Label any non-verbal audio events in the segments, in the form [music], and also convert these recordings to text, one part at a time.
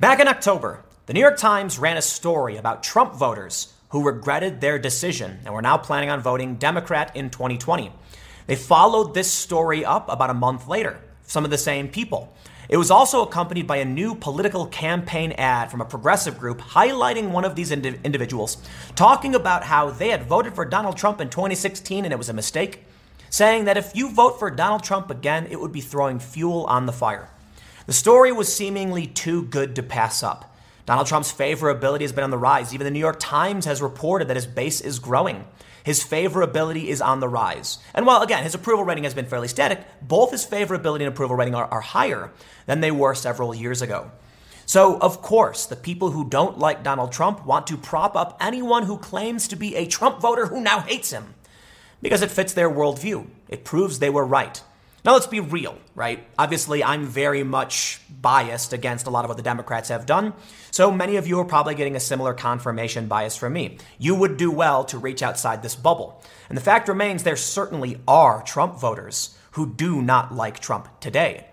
Back in October, the New York Times ran a story about Trump voters who regretted their decision and were now planning on voting Democrat in 2020. They followed this story up about a month later, some of the same people. It was also accompanied by a new political campaign ad from a progressive group highlighting one of these indi- individuals, talking about how they had voted for Donald Trump in 2016 and it was a mistake, saying that if you vote for Donald Trump again, it would be throwing fuel on the fire. The story was seemingly too good to pass up. Donald Trump's favorability has been on the rise. Even the New York Times has reported that his base is growing. His favorability is on the rise. And while, again, his approval rating has been fairly static, both his favorability and approval rating are, are higher than they were several years ago. So, of course, the people who don't like Donald Trump want to prop up anyone who claims to be a Trump voter who now hates him because it fits their worldview. It proves they were right. Now, let's be real, right? Obviously, I'm very much biased against a lot of what the Democrats have done. So many of you are probably getting a similar confirmation bias from me. You would do well to reach outside this bubble. And the fact remains there certainly are Trump voters who do not like Trump today.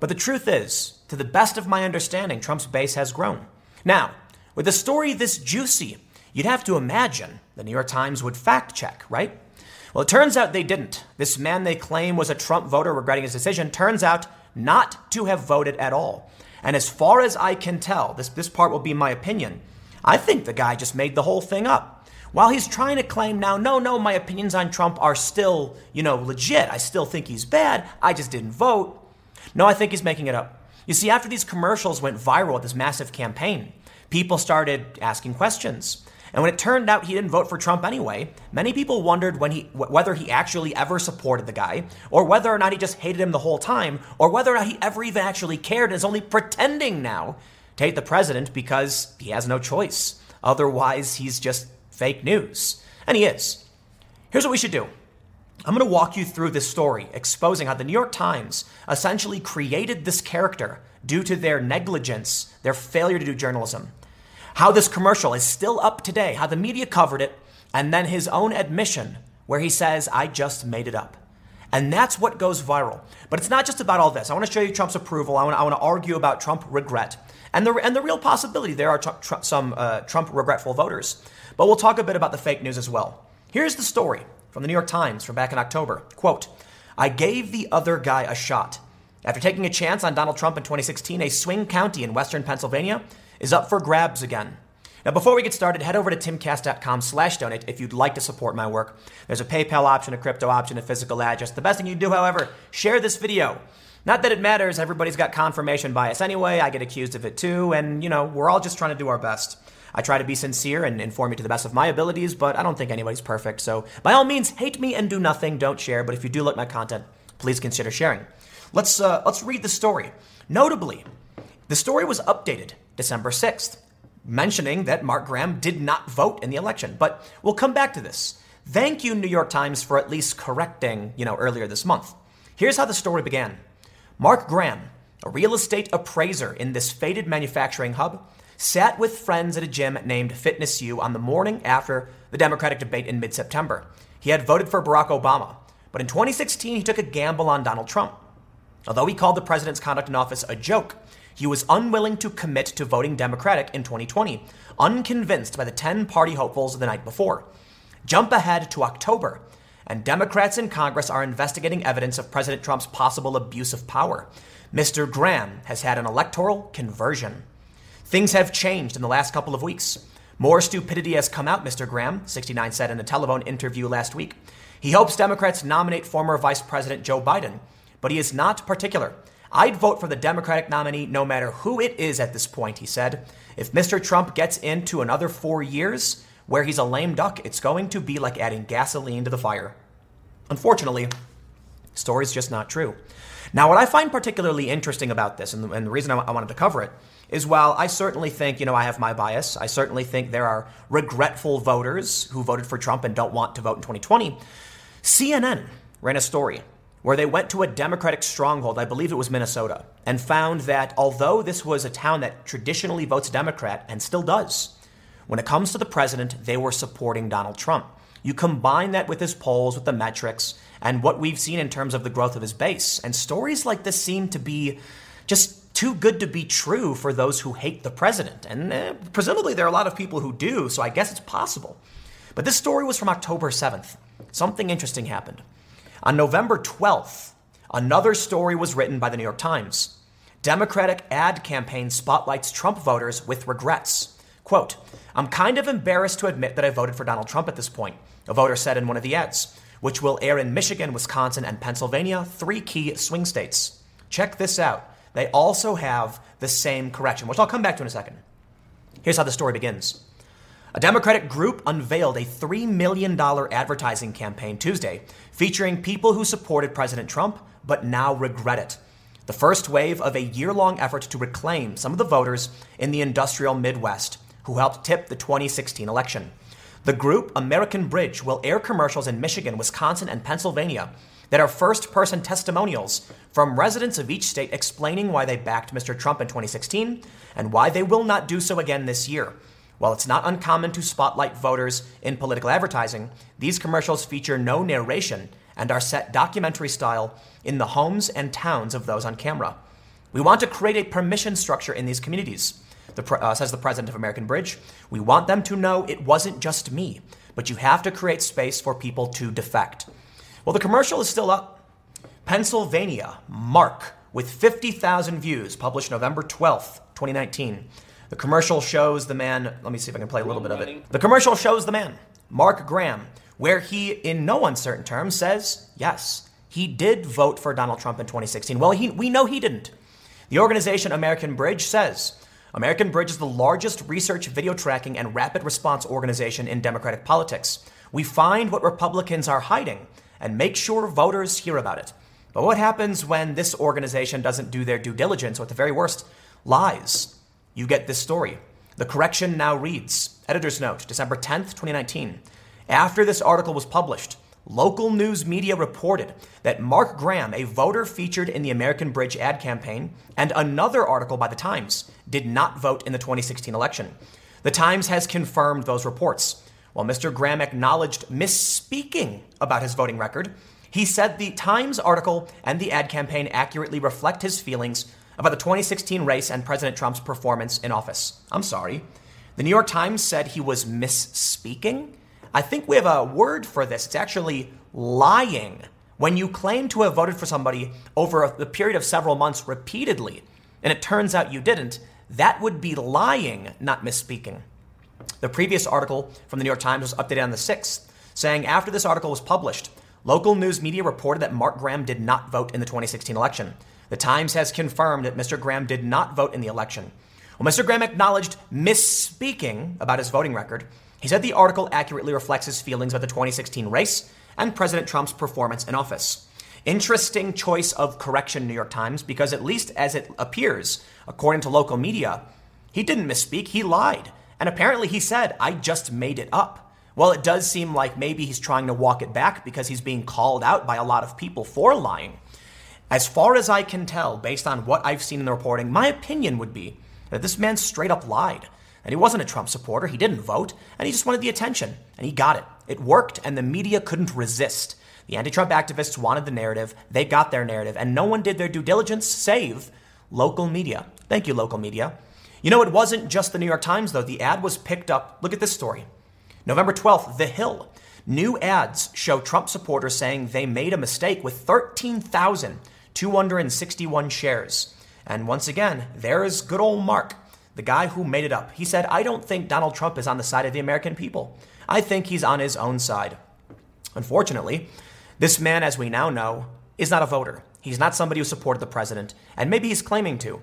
But the truth is, to the best of my understanding, Trump's base has grown. Now, with a story this juicy, you'd have to imagine the New York Times would fact check, right? Well, it turns out they didn't. This man they claim was a Trump voter regretting his decision turns out not to have voted at all. And as far as I can tell, this, this part will be my opinion. I think the guy just made the whole thing up. While he's trying to claim now, no, no, my opinions on Trump are still, you know, legit. I still think he's bad. I just didn't vote. No, I think he's making it up. You see, after these commercials went viral with this massive campaign, people started asking questions. And when it turned out he didn't vote for Trump anyway, many people wondered when he, whether he actually ever supported the guy, or whether or not he just hated him the whole time, or whether or not he ever even actually cared and is only pretending now to hate the president because he has no choice. Otherwise, he's just fake news. And he is. Here's what we should do. I'm going to walk you through this story, exposing how the New York Times essentially created this character due to their negligence, their failure to do journalism how this commercial is still up today, how the media covered it, and then his own admission where he says, I just made it up. And that's what goes viral. But it's not just about all this. I want to show you Trump's approval. I want I want to argue about Trump regret and the, and the real possibility there are some uh, Trump regretful voters. But we'll talk a bit about the fake news as well. Here's the story from the New York Times from back in October. Quote, I gave the other guy a shot. After taking a chance on Donald Trump in 2016, a swing county in western Pennsylvania is up for grabs again. Now, before we get started, head over to timcast.com slash donate if you'd like to support my work. There's a PayPal option, a crypto option, a physical address. The best thing you do, however, share this video. Not that it matters, everybody's got confirmation bias anyway. I get accused of it too, and you know, we're all just trying to do our best. I try to be sincere and inform you to the best of my abilities, but I don't think anybody's perfect. So, by all means, hate me and do nothing. Don't share. But if you do like my content, please consider sharing. Let's uh, let's read the story. Notably, the story was updated December 6th, mentioning that Mark Graham did not vote in the election. But we'll come back to this. Thank you, New York Times, for at least correcting, you know, earlier this month. Here's how the story began. Mark Graham, a real estate appraiser in this faded manufacturing hub, sat with friends at a gym named Fitness U on the morning after the Democratic debate in mid September. He had voted for Barack Obama, but in 2016 he took a gamble on Donald Trump. Although he called the president's conduct in office a joke, he was unwilling to commit to voting Democratic in 2020, unconvinced by the 10 party hopefuls the night before. Jump ahead to October, and Democrats in Congress are investigating evidence of President Trump's possible abuse of power. Mr. Graham has had an electoral conversion. Things have changed in the last couple of weeks. More stupidity has come out, Mr. Graham, 69 said in a telephone interview last week. He hopes Democrats nominate former Vice President Joe Biden, but he is not particular. I'd vote for the Democratic nominee no matter who it is at this point, he said. If Mr. Trump gets into another four years where he's a lame duck, it's going to be like adding gasoline to the fire. Unfortunately, the story's just not true. Now, what I find particularly interesting about this, and the, and the reason I, I wanted to cover it, is while I certainly think, you know, I have my bias, I certainly think there are regretful voters who voted for Trump and don't want to vote in 2020, CNN ran a story where they went to a Democratic stronghold, I believe it was Minnesota, and found that although this was a town that traditionally votes Democrat and still does, when it comes to the president, they were supporting Donald Trump. You combine that with his polls, with the metrics, and what we've seen in terms of the growth of his base, and stories like this seem to be just too good to be true for those who hate the president. And eh, presumably there are a lot of people who do, so I guess it's possible. But this story was from October 7th. Something interesting happened. On November 12th, another story was written by the New York Times. Democratic ad campaign spotlights Trump voters with regrets. Quote, I'm kind of embarrassed to admit that I voted for Donald Trump at this point, a voter said in one of the ads, which will air in Michigan, Wisconsin, and Pennsylvania, three key swing states. Check this out they also have the same correction, which I'll come back to in a second. Here's how the story begins. A Democratic group unveiled a $3 million advertising campaign Tuesday featuring people who supported President Trump but now regret it. The first wave of a year long effort to reclaim some of the voters in the industrial Midwest who helped tip the 2016 election. The group, American Bridge, will air commercials in Michigan, Wisconsin, and Pennsylvania that are first person testimonials from residents of each state explaining why they backed Mr. Trump in 2016 and why they will not do so again this year. While it's not uncommon to spotlight voters in political advertising, these commercials feature no narration and are set documentary style in the homes and towns of those on camera. We want to create a permission structure in these communities, the, uh, says the president of American Bridge. We want them to know it wasn't just me, but you have to create space for people to defect. Well, the commercial is still up. Pennsylvania, Mark, with 50,000 views, published November 12th, 2019. The commercial shows the man, let me see if I can play a little bit of it. The commercial shows the man, Mark Graham, where he, in no uncertain terms, says, yes, he did vote for Donald Trump in 2016. Well, he, we know he didn't. The organization American Bridge says American Bridge is the largest research, video tracking, and rapid response organization in Democratic politics. We find what Republicans are hiding and make sure voters hear about it. But what happens when this organization doesn't do their due diligence, or at the very worst, lies? You get this story. The correction now reads Editor's note, December 10th, 2019. After this article was published, local news media reported that Mark Graham, a voter featured in the American Bridge ad campaign, and another article by The Times did not vote in the 2016 election. The Times has confirmed those reports. While Mr. Graham acknowledged misspeaking about his voting record, he said the Times article and the ad campaign accurately reflect his feelings about the 2016 race and President Trump's performance in office. I'm sorry. The New York Times said he was misspeaking. I think we have a word for this. It's actually lying. When you claim to have voted for somebody over the period of several months repeatedly, and it turns out you didn't, that would be lying, not misspeaking. The previous article from the New York Times was updated on the 6th, saying after this article was published, local news media reported that Mark Graham did not vote in the 2016 election. The Times has confirmed that Mr. Graham did not vote in the election. Well, Mr. Graham acknowledged misspeaking about his voting record. He said the article accurately reflects his feelings about the 2016 race and President Trump's performance in office. Interesting choice of correction, New York Times, because at least as it appears, according to local media, he didn't misspeak, he lied. And apparently he said, I just made it up. Well, it does seem like maybe he's trying to walk it back because he's being called out by a lot of people for lying. As far as I can tell, based on what I've seen in the reporting, my opinion would be that this man straight up lied. And he wasn't a Trump supporter, he didn't vote, and he just wanted the attention. And he got it. It worked, and the media couldn't resist. The anti Trump activists wanted the narrative, they got their narrative, and no one did their due diligence save local media. Thank you, local media. You know, it wasn't just the New York Times, though. The ad was picked up. Look at this story. November 12th, The Hill. New ads show Trump supporters saying they made a mistake with 13,261 shares. And once again, there is good old Mark, the guy who made it up. He said, I don't think Donald Trump is on the side of the American people. I think he's on his own side. Unfortunately, this man, as we now know, is not a voter. He's not somebody who supported the president, and maybe he's claiming to.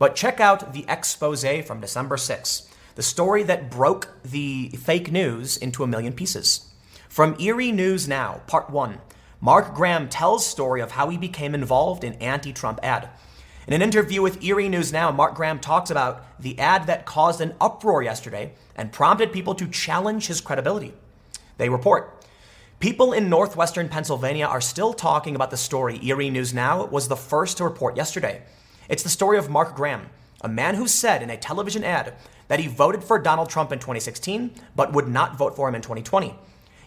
But check out the expose from December 6th, the story that broke the fake news into a million pieces. From Erie News Now, Part 1, Mark Graham tells story of how he became involved in anti-Trump ad. In an interview with Erie News Now, Mark Graham talks about the ad that caused an uproar yesterday and prompted people to challenge his credibility. They report People in northwestern Pennsylvania are still talking about the story Erie News Now was the first to report yesterday. It's the story of Mark Graham, a man who said in a television ad that he voted for Donald Trump in 2016 but would not vote for him in 2020.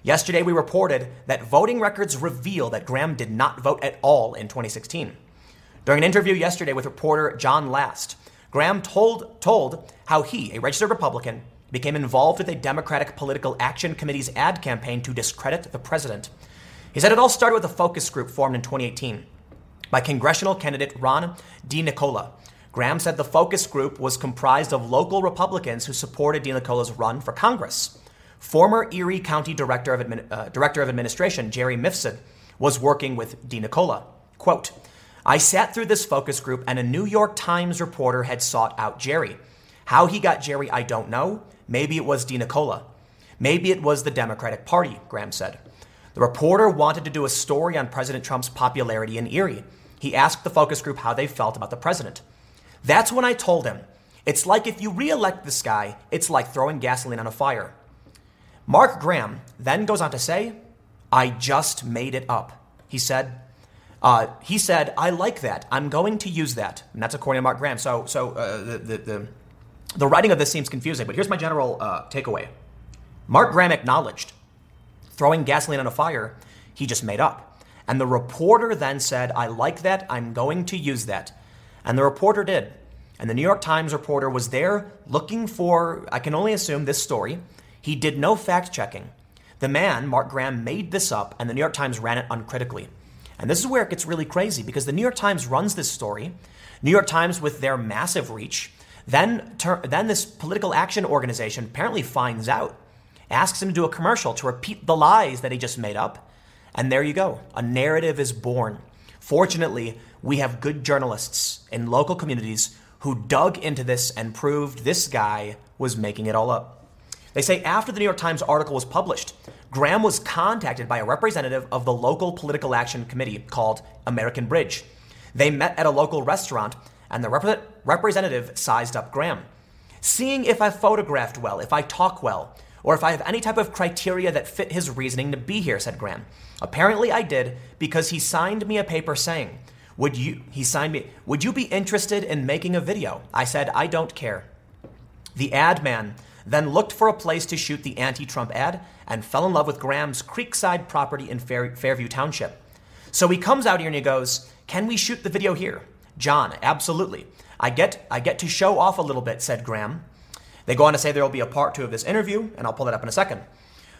Yesterday, we reported that voting records reveal that Graham did not vote at all in 2016. During an interview yesterday with reporter John Last, Graham told, told how he, a registered Republican, became involved with a Democratic Political Action Committee's ad campaign to discredit the president. He said it all started with a focus group formed in 2018 by congressional candidate Ron DiNicola. Graham said the focus group was comprised of local Republicans who supported DiNicola's run for Congress. Former Erie County Director of, uh, Director of Administration Jerry Mifsud was working with DiNicola. Quote, I sat through this focus group and a New York Times reporter had sought out Jerry. How he got Jerry, I don't know. Maybe it was DiNicola. Maybe it was the Democratic Party, Graham said. The reporter wanted to do a story on President Trump's popularity in Erie. He asked the focus group how they felt about the president. That's when I told him, it's like if you re-elect this guy, it's like throwing gasoline on a fire. Mark Graham then goes on to say, I just made it up. He said, uh, he said, I like that. I'm going to use that. And that's according to Mark Graham. So, so uh, the, the, the, the, writing of this seems confusing, but here's my general uh, takeaway. Mark Graham acknowledged throwing gasoline on a fire, he just made up. And the reporter then said, I like that. I'm going to use that. And the reporter did. And the New York Times reporter was there looking for, I can only assume, this story. He did no fact checking. The man, Mark Graham, made this up, and the New York Times ran it uncritically. And this is where it gets really crazy because the New York Times runs this story. New York Times, with their massive reach, then, ter- then this political action organization apparently finds out, asks him to do a commercial to repeat the lies that he just made up. And there you go. A narrative is born. Fortunately, we have good journalists in local communities who dug into this and proved this guy was making it all up. They say after the New York Times article was published, Graham was contacted by a representative of the local political action committee called American Bridge. They met at a local restaurant, and the rep- representative sized up Graham. Seeing if I photographed well, if I talk well, or if I have any type of criteria that fit his reasoning to be here, said Graham. Apparently I did because he signed me a paper saying, would you, he signed me, would you be interested in making a video? I said, I don't care. The ad man then looked for a place to shoot the anti Trump ad, and fell in love with Graham's Creekside property in Fair- Fairview Township. So he comes out here and he goes, Can we shoot the video here? John, absolutely. I get, I get to show off a little bit, said Graham. They go on to say there will be a part two of this interview, and I'll pull that up in a second.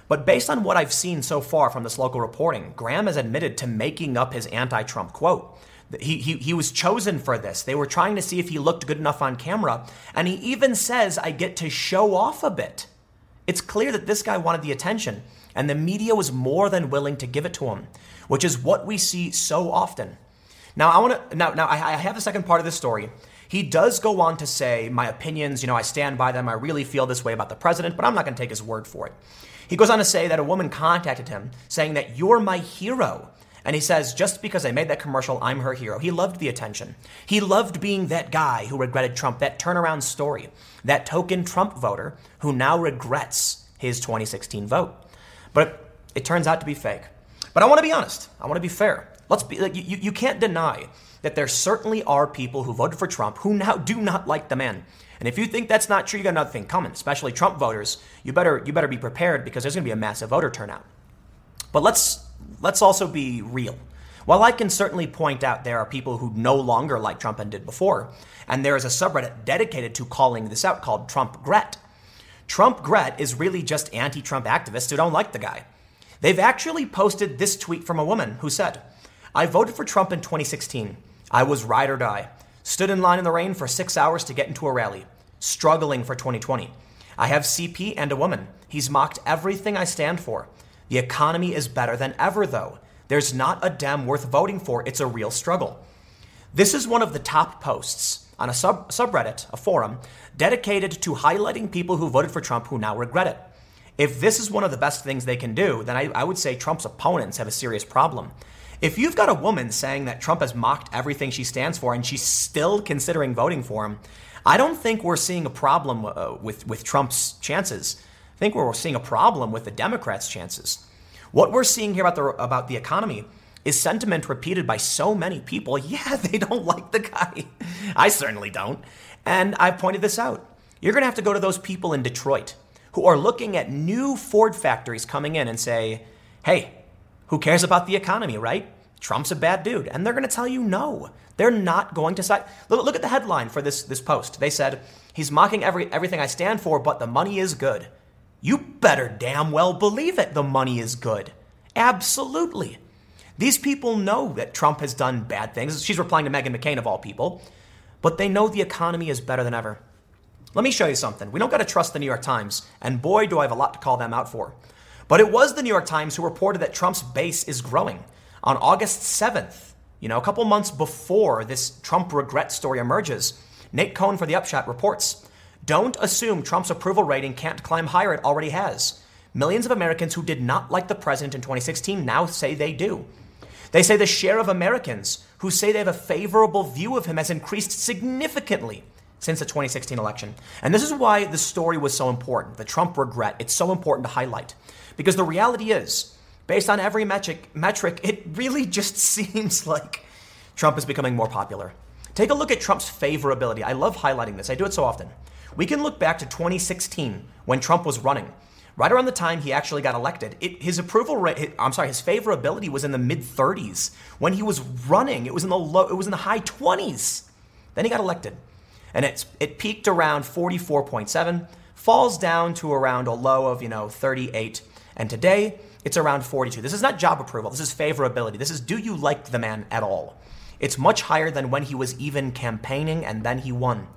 But based on what I've seen so far from this local reporting, Graham has admitted to making up his anti Trump quote. He, he, he was chosen for this. They were trying to see if he looked good enough on camera. And he even says, I get to show off a bit. It's clear that this guy wanted the attention, and the media was more than willing to give it to him, which is what we see so often. Now, I want to, now, now I, I have the second part of this story. He does go on to say, My opinions, you know, I stand by them. I really feel this way about the president, but I'm not going to take his word for it. He goes on to say that a woman contacted him saying that you're my hero. And he says, just because I made that commercial, I'm her hero. He loved the attention. He loved being that guy who regretted Trump, that turnaround story, that token Trump voter who now regrets his 2016 vote. But it turns out to be fake. But I want to be honest. I want to be fair. Let's be like you, you can't deny that there certainly are people who voted for Trump who now do not like the man. And if you think that's not true, you got another thing coming, especially Trump voters. You better you better be prepared because there's going to be a massive voter turnout. But let's let's also be real. While I can certainly point out there are people who no longer like Trump and did before, and there is a subreddit dedicated to calling this out called Trump Gret. Trump Gret is really just anti Trump activists who don't like the guy. They've actually posted this tweet from a woman who said, I voted for Trump in 2016. I was ride or die. Stood in line in the rain for six hours to get into a rally. Struggling for 2020. I have CP and a woman. He's mocked everything I stand for. The economy is better than ever, though. There's not a Dem worth voting for. It's a real struggle. This is one of the top posts on a sub- subreddit, a forum, dedicated to highlighting people who voted for Trump who now regret it. If this is one of the best things they can do, then I, I would say Trump's opponents have a serious problem. If you've got a woman saying that Trump has mocked everything she stands for and she's still considering voting for him, I don't think we're seeing a problem uh, with, with Trump's chances. I think we're seeing a problem with the Democrats' chances. What we're seeing here about the about the economy is sentiment repeated by so many people. [laughs] Yeah, they don't like the guy. [laughs] I certainly don't. And I've pointed this out. You're going to have to go to those people in Detroit who are looking at new Ford factories coming in and say, "Hey, who cares about the economy, right? Trump's a bad dude. And they're going to tell you no. They're not going to side. Look, look at the headline for this, this post. They said, he's mocking every, everything I stand for, but the money is good. You better damn well believe it. The money is good. Absolutely. These people know that Trump has done bad things. She's replying to Meghan McCain, of all people. But they know the economy is better than ever. Let me show you something. We don't got to trust the New York Times, and boy, do I have a lot to call them out for. But it was the New York Times who reported that Trump's base is growing. On August 7th, you know, a couple months before this Trump regret story emerges, Nate Cohn for The Upshot reports Don't assume Trump's approval rating can't climb higher, it already has. Millions of Americans who did not like the president in 2016 now say they do. They say the share of Americans who say they have a favorable view of him has increased significantly since the 2016 election. And this is why the story was so important, the Trump regret. It's so important to highlight. Because the reality is, based on every metric, metric, it really just [laughs] seems like Trump is becoming more popular. Take a look at Trump's favorability. I love highlighting this. I do it so often. We can look back to 2016 when Trump was running. Right around the time he actually got elected, it, his approval rate, I'm sorry, his favorability was in the mid 30s. When he was running, it was in the low, it was in the high 20s. Then he got elected, and it's it peaked around 44.7, falls down to around a low of you know 38, and today it's around 42. This is not job approval. This is favorability. This is do you like the man at all? It's much higher than when he was even campaigning and then he won.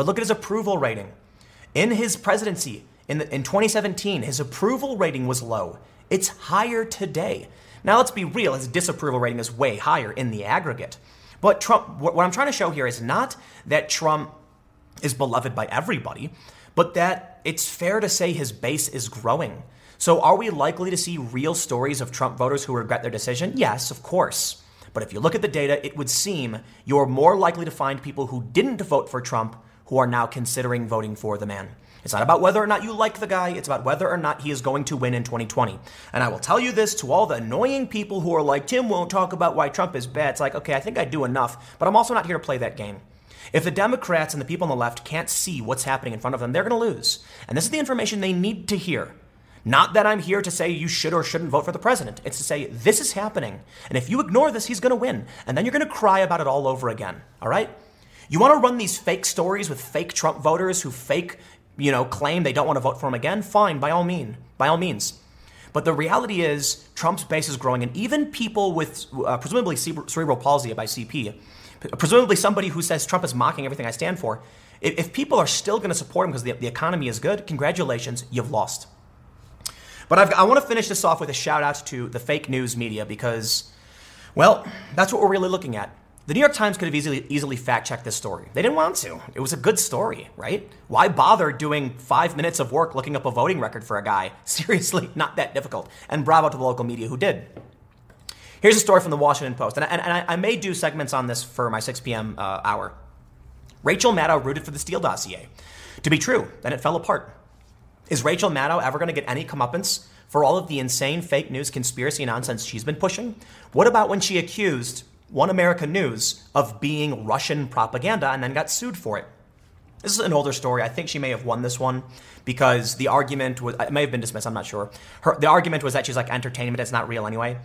But look at his approval rating. In his presidency, in, the, in 2017, his approval rating was low. It's higher today. Now, let's be real, his disapproval rating is way higher in the aggregate. But Trump, what I'm trying to show here is not that Trump is beloved by everybody, but that it's fair to say his base is growing. So, are we likely to see real stories of Trump voters who regret their decision? Yes, of course. But if you look at the data, it would seem you're more likely to find people who didn't vote for Trump who are now considering voting for the man. It's not about whether or not you like the guy, it's about whether or not he is going to win in 2020. And I will tell you this to all the annoying people who are like, Tim won't talk about why Trump is bad. It's like, okay, I think I do enough, but I'm also not here to play that game. If the Democrats and the people on the left can't see what's happening in front of them, they're going to lose. And this is the information they need to hear. Not that I'm here to say you should or shouldn't vote for the president. It's to say this is happening. And if you ignore this, he's going to win. And then you're going to cry about it all over again. All right? You want to run these fake stories with fake Trump voters who fake you know, claim they don't want to vote for him again, fine, by all mean, by all means. But the reality is, Trump's base is growing, and even people with uh, presumably cerebral palsy by CP, presumably somebody who says Trump is mocking everything I stand for, if, if people are still going to support him because the, the economy is good, congratulations, you've lost. But I've, i want to finish this off with a shout out to the fake news media because, well, that's what we're really looking at. The New York Times could have easily easily fact checked this story. They didn't want to. It was a good story, right? Why bother doing five minutes of work looking up a voting record for a guy? [laughs] Seriously, not that difficult. And bravo to the local media who did. Here's a story from the Washington Post, and, and, and I, I, may do segments on this for my 6 p.m. Uh, hour. Rachel Maddow rooted for the Steele dossier. To be true, then it fell apart. Is Rachel Maddow ever going to get any comeuppance for all of the insane fake news conspiracy nonsense she's been pushing? What about when she accused one America News of being Russian propaganda and then got sued for it. This is an older story. I think she may have won this one because the argument was, it may have been dismissed, I'm not sure. Her, the argument was that she's like entertainment, it's not real anyway.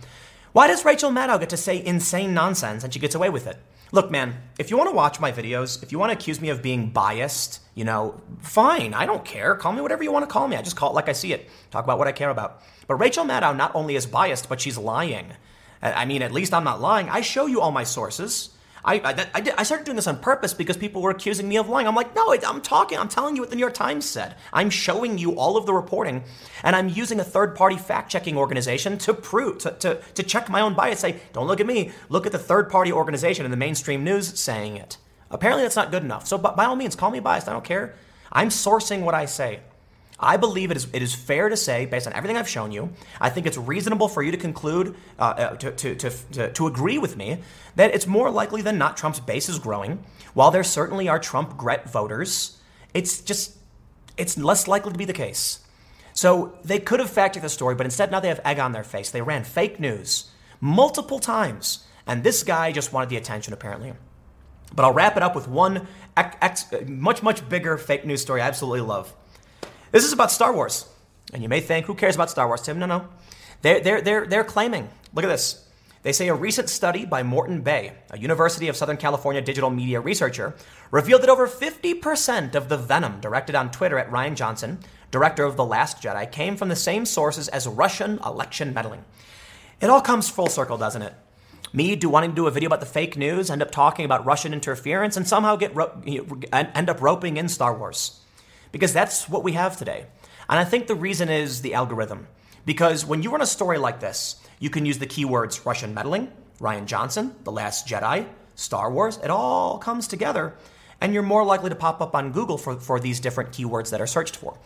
Why does Rachel Maddow get to say insane nonsense and she gets away with it? Look, man, if you want to watch my videos, if you want to accuse me of being biased, you know, fine. I don't care. Call me whatever you want to call me. I just call it like I see it. Talk about what I care about. But Rachel Maddow not only is biased, but she's lying. I mean, at least I'm not lying. I show you all my sources. I, I, I, did, I, started doing this on purpose because people were accusing me of lying. I'm like, no, I'm talking, I'm telling you what the New York Times said. I'm showing you all of the reporting, and I'm using a third party fact checking organization to prove, to, to, to check my own bias. Say, don't look at me, look at the third party organization in the mainstream news saying it. Apparently, that's not good enough. So, by all means, call me biased. I don't care. I'm sourcing what I say. I believe it is, it is fair to say, based on everything I've shown you, I think it's reasonable for you to conclude, uh, uh, to, to, to, to, to agree with me, that it's more likely than not Trump's base is growing. While there certainly are Trump gret voters, it's just, it's less likely to be the case. So they could have fact checked the story, but instead now they have egg on their face. They ran fake news multiple times, and this guy just wanted the attention apparently. But I'll wrap it up with one ex- ex- much, much bigger fake news story I absolutely love. This is about Star Wars. And you may think, who cares about Star Wars, Tim? No, no. They're, they're, they're, they're claiming, look at this. They say a recent study by Morten Bay, a University of Southern California digital media researcher, revealed that over 50% of the venom directed on Twitter at Rian Johnson, director of The Last Jedi, came from the same sources as Russian election meddling. It all comes full circle, doesn't it? Me do wanting to do a video about the fake news, end up talking about Russian interference, and somehow get ro- end up roping in Star Wars, because that's what we have today. And I think the reason is the algorithm. Because when you run a story like this, you can use the keywords Russian meddling, Rian Johnson, The Last Jedi, Star Wars. It all comes together, and you're more likely to pop up on Google for, for these different keywords that are searched for.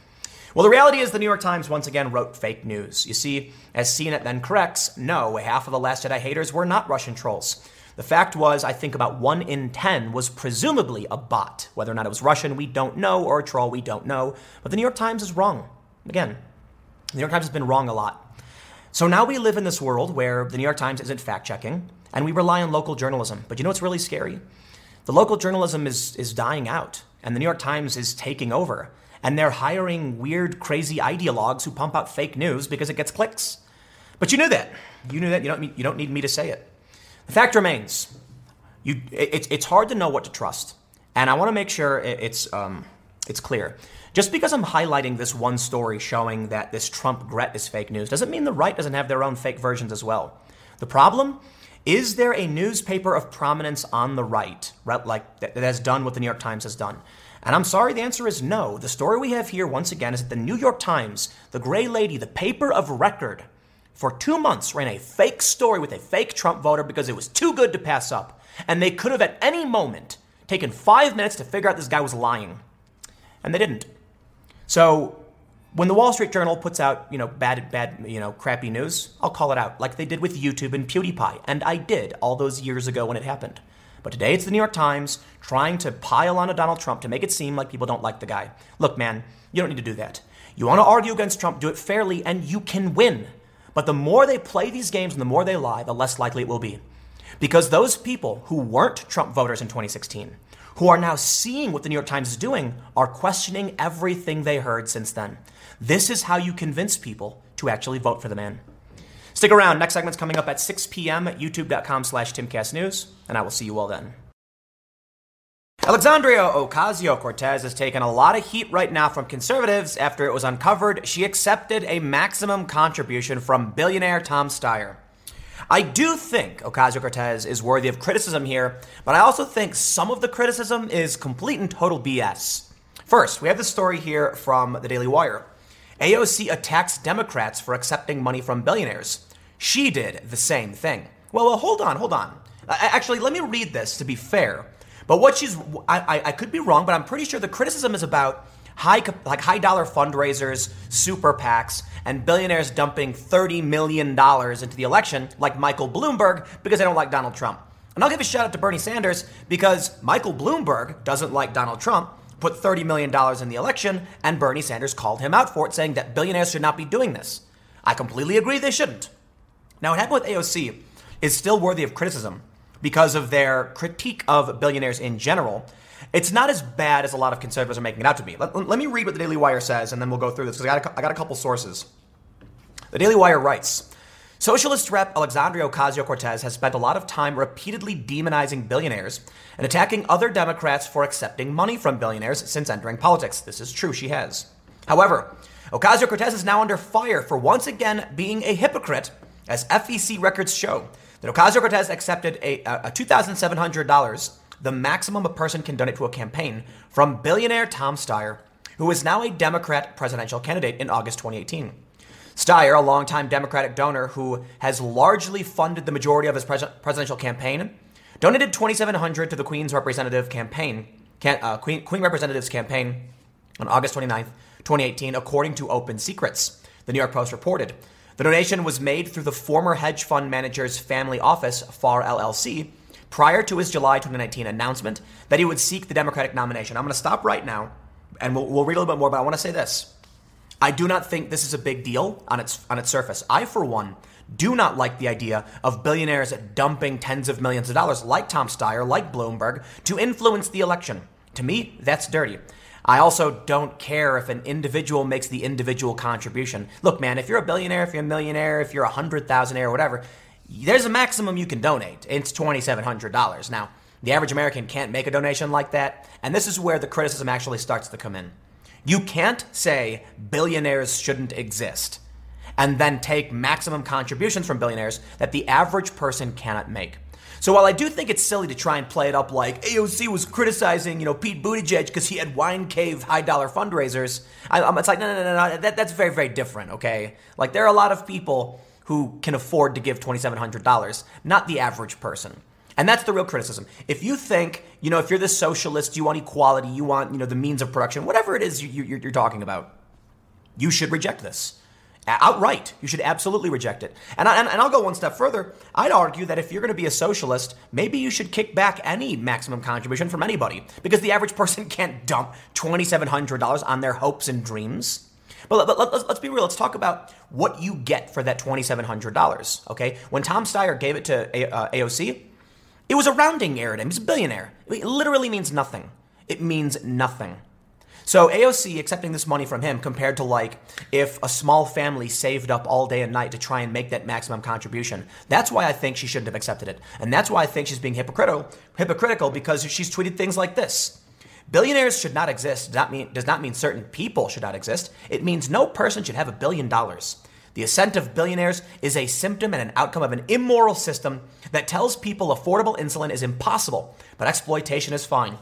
Well, the reality is the New York Times once again wrote fake news. You see, as CNET then corrects, no, half of the Last Jedi haters were not Russian trolls. The fact was, I think about one in 10 was presumably a bot. Whether or not it was Russian, we don't know, or a troll, we don't know. But the New York Times is wrong. Again, the New York Times has been wrong a lot. So now we live in this world where the New York Times isn't fact checking, and we rely on local journalism. But you know what's really scary? The local journalism is, is dying out, and the New York Times is taking over. And they're hiring weird, crazy ideologues who pump out fake news because it gets clicks. But you knew that. You knew that. You don't, you don't need me to say it. Fact remains you, it, it's hard to know what to trust. And I want to make sure it's, um, it's clear. Just because I'm highlighting this one story showing that this Trump Gret is fake news doesn't mean the right doesn't have their own fake versions as well. The problem is there a newspaper of prominence on the right, right like that has done what the New York Times has done? And I'm sorry, the answer is no. The story we have here, once again, is that the New York Times, the gray lady, the paper of record, for two months ran a fake story with a fake Trump voter because it was too good to pass up. And they could have at any moment taken five minutes to figure out this guy was lying. And they didn't. So when the Wall Street Journal puts out, you know, bad, bad, you know, crappy news, I'll call it out, like they did with YouTube and PewDiePie, and I did all those years ago when it happened. But today it's the New York Times trying to pile on a Donald Trump to make it seem like people don't like the guy. Look, man, you don't need to do that. You want to argue against Trump, do it fairly, and you can win. But the more they play these games and the more they lie, the less likely it will be. Because those people who weren't Trump voters in 2016, who are now seeing what the New York Times is doing, are questioning everything they heard since then. This is how you convince people to actually vote for the man. Stick around. Next segment's coming up at 6 p.m. at youtube.com slash timcastnews, and I will see you all then. Alexandria Ocasio-Cortez has taken a lot of heat right now from conservatives after it was uncovered she accepted a maximum contribution from billionaire Tom Steyer. I do think Ocasio Cortez is worthy of criticism here, but I also think some of the criticism is complete and total BS. First, we have the story here from the Daily Wire. AOC attacks Democrats for accepting money from billionaires. She did the same thing. Well, well hold on, hold on. Actually, let me read this to be fair. But what she's, I, I, I could be wrong, but I'm pretty sure the criticism is about high like high dollar fundraisers, super PACs, and billionaires dumping $30 million into the election, like Michael Bloomberg, because they don't like Donald Trump. And I'll give a shout out to Bernie Sanders because Michael Bloomberg doesn't like Donald Trump, put $30 million in the election, and Bernie Sanders called him out for it, saying that billionaires should not be doing this. I completely agree they shouldn't. Now, what happened with AOC is still worthy of criticism because of their critique of billionaires in general it's not as bad as a lot of conservatives are making it out to be. Let, let me read what the Daily Wire says, and then we'll go through this because I, I got a couple sources. The Daily Wire writes Socialist rep Alexandria Ocasio Cortez has spent a lot of time repeatedly demonizing billionaires and attacking other Democrats for accepting money from billionaires since entering politics. This is true, she has. However, Ocasio Cortez is now under fire for once again being a hypocrite, as FEC records show that Ocasio Cortez accepted a, a $2,700 the maximum a person can donate to a campaign from billionaire Tom Steyer, who is now a Democrat presidential candidate in August 2018. Steyer, a longtime Democratic donor who has largely funded the majority of his pres- presidential campaign, donated 2,700 to the Queen's representative campaign, can, uh, Queen, Queen Representative's campaign on August 29, 2018, according to Open Secrets. The New York Post reported. The donation was made through the former hedge fund manager's family office, Fahr LLC, prior to his July 2019 announcement that he would seek the Democratic nomination. I'm going to stop right now and we'll, we'll read a little bit more, but I want to say this. I do not think this is a big deal on its on its surface. I, for one, do not like the idea of billionaires dumping tens of millions of dollars, like Tom Steyer, like Bloomberg, to influence the election. To me, that's dirty. I also don't care if an individual makes the individual contribution. Look, man, if you're a billionaire, if you're a millionaire, if you're a hundred thousandaire, whatever, there's a maximum you can donate. It's $2,700. Now, the average American can't make a donation like that, and this is where the criticism actually starts to come in. You can't say billionaires shouldn't exist and then take maximum contributions from billionaires that the average person cannot make. So while I do think it's silly to try and play it up like AOC was criticizing, you know, Pete Buttigieg because he had wine cave high dollar fundraisers, I, am it's like no, no, no, no, that, that's very, very different. Okay, like there are a lot of people who can afford to give twenty seven hundred dollars, not the average person. And that's the real criticism. If you think, you know, if you're the socialist, you want equality, you want, you know, the means of production, whatever it is you, you, you're talking about, you should reject this outright. You should absolutely reject it. And, I, and, I'll go one step further. I'd argue that if you're going to be a socialist, maybe you should kick back any maximum contribution from anybody because the average [laughs] person can't dump $2,700 on their hopes and dreams. But let, us let, be real. Let's talk about what you get for that $2,700. Okay, when Tom Steyer gave it to a- uh, AOC, it was a rounding error. He's a billionaire. It literally means nothing. It means nothing. So AOC accepting this money from him compared to like if a small family saved up all day and night to try and make that maximum contribution. That's why I think she shouldn't have accepted it. And that's why I think she's being hypocritical hypocritical because she's tweeted things like this. Billionaires should not exist does not mean does not mean certain people should not exist. It means no person should have a billion dollars. The ascent of billionaires is a symptom and an outcome of an immoral system that tells people affordable insulin is impossible, but exploitation is fine.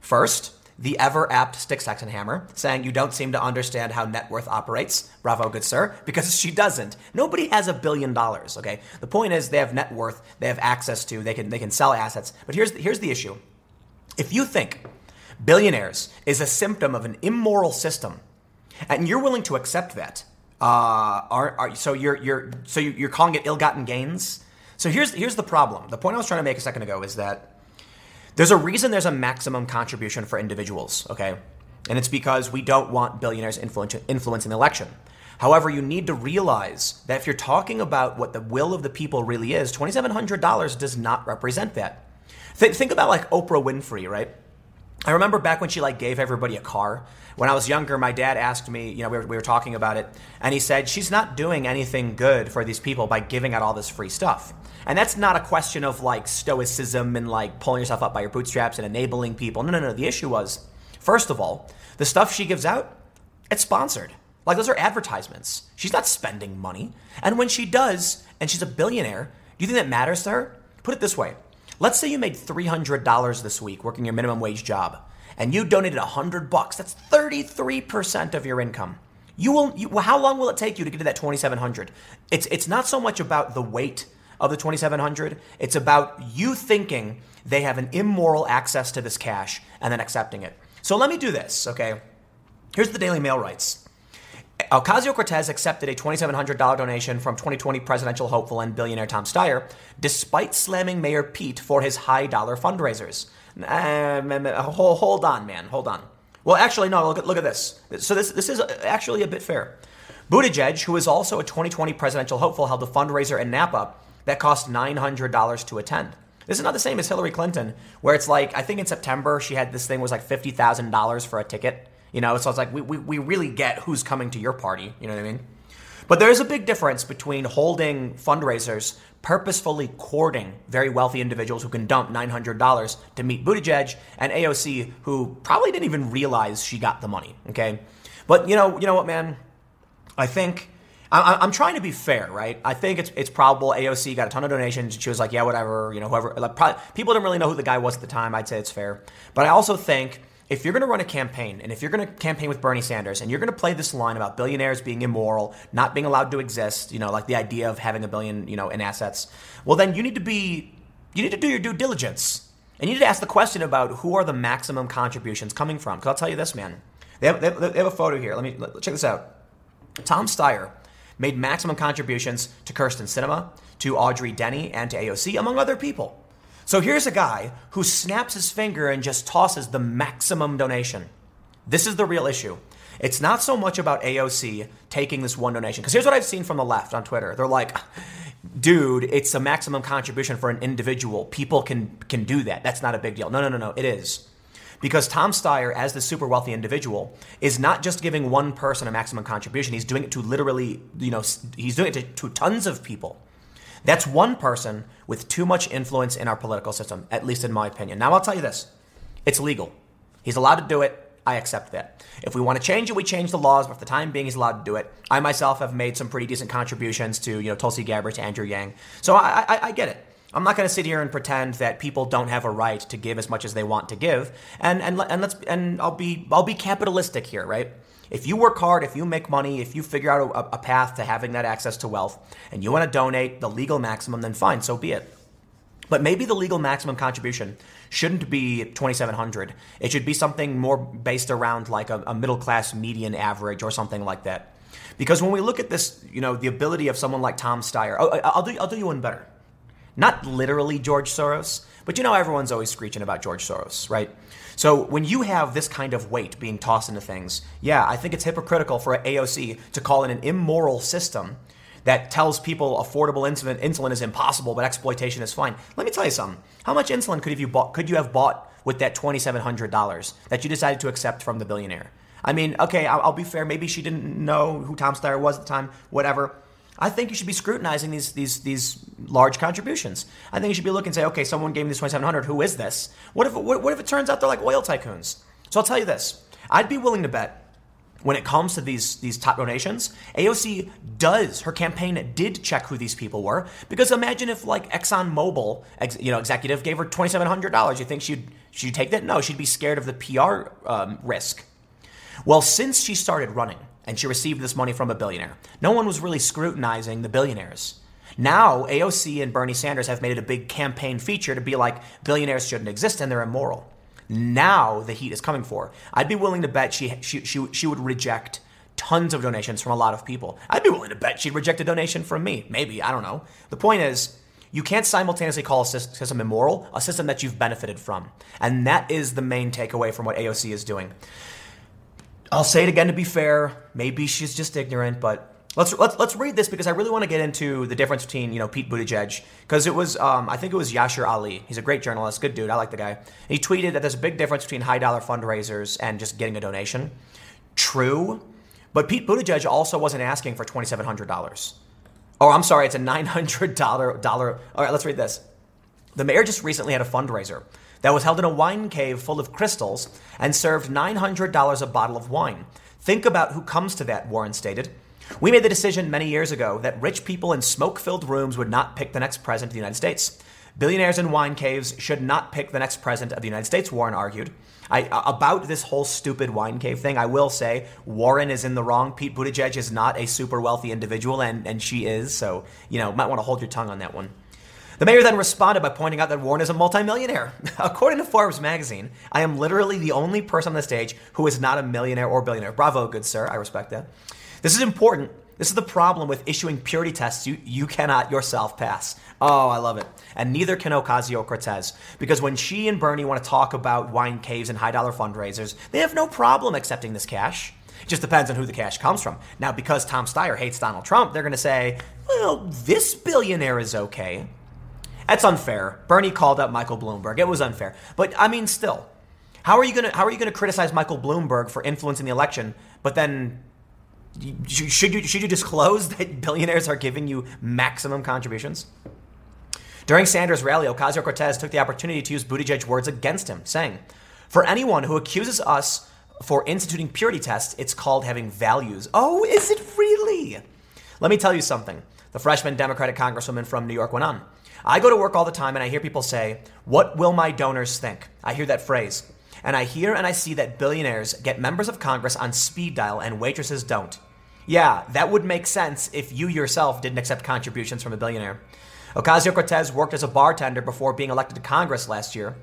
First, the ever apt Styx Hexenhammer, saying, You don't seem to understand how net worth operates. Bravo, good sir. Because she doesn't. Nobody has a billion dollars, okay? The point is they have net worth, they have access to, they can, they can sell assets. But here's, the, here's the issue. If you think billionaires is a symptom of an immoral system, and you're willing to accept that, uh, are, are, so you're, you're, so you're calling it ill-gotten gains? So here's, here's the problem. The point I was trying to make a second ago is that there's a reason there's a maximum contribution for individuals, okay? And it's because we don't want billionaires influencing the election. However, you need to realize that if you're talking about what the will of the people really is, $2,700 does not represent that. Th- think about like Oprah Winfrey, right? I remember back when she like gave everybody a car. When I was younger, my dad asked me, you know, we were, we were talking about it, and he said, she's not doing anything good for these people by giving out all this free stuff. And that's not a question of like stoicism and like pulling yourself up by your bootstraps and enabling people. No, no, no. The issue was, first of all, the stuff she gives out, it's sponsored. Like those are advertisements. She's not spending money. And when she does, and she's a billionaire, do you think that matters to her? Put it this way. Let's say you made $300 this week working your minimum wage job and you donated 100 bucks. That's 33% of your income. You will you, how long will it take you to get to that 2700? It's it's not so much about the weight of the 2700. It's about you thinking they have an immoral access to this cash and then accepting it. So let me do this, okay? Here's the Daily Mail writes. Ocasio Cortez accepted a $2,700 donation from 2020 presidential hopeful and billionaire Tom Steyer, despite slamming Mayor Pete for his high dollar fundraisers. Uh, hold, on, man. Hold on. Well, actually, no, look at, look at this. So this, this is actually a bit fair. Buttigieg, who is also a 2020 presidential hopeful, held a fundraiser in Napa that cost $900 to attend. This is not the same as Hillary Clinton, where it's like, I think in September she had this thing was like $50,000 for a ticket. You know, so it's like, we, we, we really get who's coming to your party. You know what I mean? But there is a big difference between holding fundraisers, purposefully courting very wealthy individuals who can dump $900 to meet Buttigieg, and AOC, who probably didn't even realize she got the money. Okay, but you know, you know what, man? I think I, am trying to be fair, right? I think it's it's probable AOC got a ton of donations. She was like, yeah, whatever, you know, whoever. Like, probably, people didn't really know who the guy was at the time. I'd say it's fair, but I also think if you're going to run a campaign and if you're going to campaign with Bernie Sanders and you're going to play this line about billionaires being immoral, not being allowed to exist, you know, like the idea of having a billion, you know, in assets, well, then you need to be, you need to do your due diligence. And you need to ask the question about who are the maximum contributions coming from. Because I'll tell you this, man. They have, they have, a photo here. Let me check this out. Tom Steyer made maximum contributions to Kyrsten Sinema, to Audrey Denney, and to AOC, among other people. So here's a guy who snaps his finger and just tosses the maximum donation. This is the real issue. It's not so much about AOC taking this one donation. Because here's what I've seen from the left on Twitter. They're like, dude, it's a maximum contribution for an individual. People can can do that. That's not a big deal. No, no, no, no. It is. Because Tom Steyer, as the super wealthy individual, is not just giving one person a maximum contribution. He's doing it to literally, you know, he's doing it to, to tons of people. That's one person with too much influence in our political system, at least in my opinion. Now, I'll tell you this it's legal. He's allowed to do it. I accept that. If we want to change it, we change the laws, but for the time being, he's allowed to do it. I myself have made some pretty decent contributions to, you know, Tulsi Gabbard, to Andrew Yang. So I, I, I get it. I'm not going to sit here and pretend that people don't have a right to give as much as they want to give, and and and let's and I'll be I'll be capitalistic here, right? If you work hard, if you make money, if you figure out a, a path to having that access to wealth, and you want to donate the legal maximum, then fine, so be it. But maybe the legal maximum contribution shouldn't be 2700 It should be something more based around like a, a middle class median average or something like that. Because when we look at this, you know, the ability of someone like Tom Steyer, oh, I'll do, I'll do you one better. Not literally George Soros, but you know, everyone's always screeching about George Soros, right? So when you have this kind of weight being tossed into things, yeah, I think it's hypocritical for AOC to call it an immoral system that tells people affordable insulin, insulin is impossible, but exploitation is fine. Let me tell you something. How much insulin could have you bought, could you have bought with that $2,700 that you decided to accept from the billionaire? I mean, okay, I'll, I'll be fair. Maybe she didn't know who Tom Steyer was at the time, whatever. I think you should be scrutinizing these these these large contributions. I think you should be looking and say, okay, someone gave me this 2,700. Who is this? What if what, what if it turns out they're like oil tycoons? So I'll tell you this: I'd be willing to bet when it comes to these these top donations, AOC does her campaign did check who these people were because imagine if like ExxonMobil, ex, you know, executive gave her twenty seven hundred dollars. You think she'd she'd take that? No, she'd be scared of the PR um, risk. Well, since she started running and she received this money from a billionaire, no one was really scrutinizing the billionaires. Now AOC and Bernie Sanders have made it a big campaign feature to be like billionaires shouldn't exist and they're immoral now the heat is coming for. I'd be willing to bet she, she, she, she would reject tons of donations from a lot of people. I'd be willing to bet she'd reject a donation from me. Maybe, I don't know. The point is, you can't simultaneously call a system immoral, a system that you've benefited from. And that is the main takeaway from what AOC is doing. I'll say it again to be fair. Maybe she's just ignorant, but Let's, let's let's read this because I really want to get into the difference between you know Pete Buttigieg because it was um, I think it was Yashar Ali. He's a great journalist, good dude. I like the guy. He tweeted that there's a big difference between high dollar fundraisers and just getting a donation. True, but Pete Buttigieg also wasn't asking for twenty seven hundred dollars. Oh, I'm sorry, it's a nine hundred dollar dollar. All right, let's read this. The mayor just recently had a fundraiser that was held in a wine cave full of crystals and served nine hundred dollars a bottle of wine. Think about who comes to that, Warren stated. We made the decision many years ago that rich people in smoke filled rooms would not pick the next president of the United States. Billionaires in wine caves should not pick the next president of the United States, Warren argued. I, about this whole stupid wine cave thing, I will say Warren is in the wrong. Pete Buttigieg is not a super wealthy individual, and, and she is, so, you know, might want to hold your tongue on that one. The mayor then responded by pointing out that Warren is a multimillionaire. [laughs] According to Forbes magazine, I am literally the only person on the stage who is not a millionaire or billionaire. Bravo, good sir. I respect that. This is important. This is the problem with issuing purity tests you, you cannot yourself pass. Oh, I love it. And neither can Ocasio Cortez. Because when she and Bernie want to talk about wine caves and high dollar fundraisers, they have no problem accepting this cash. It just depends on who the cash comes from. Now, because Tom Steyer hates Donald Trump, they're going to say, well, this billionaire is okay. That's unfair. Bernie called out Michael Bloomberg. It was unfair. But I mean, still, how are you going to how are you going to criticize Michael Bloomberg for influencing the election, but then should you should you disclose [laughs] that billionaires are giving you maximum contributions? During Sanders' rally, Ocasio Cortez took the opportunity to use Buttigieg's words against him, saying, "For anyone who accuses us for instituting purity tests, it's called having values." Oh, is it really? Let me tell you something. The freshman Democratic congresswoman from New York went on. I go to work all the time and I hear people say, What will my donors think? I hear that phrase. And I hear and I see that billionaires get members of Congress on speed dial and waitresses don't. Yeah, that would make sense if you yourself didn't accept contributions from a billionaire. Ocasio Cortez worked as a bartender before being elected to Congress last year.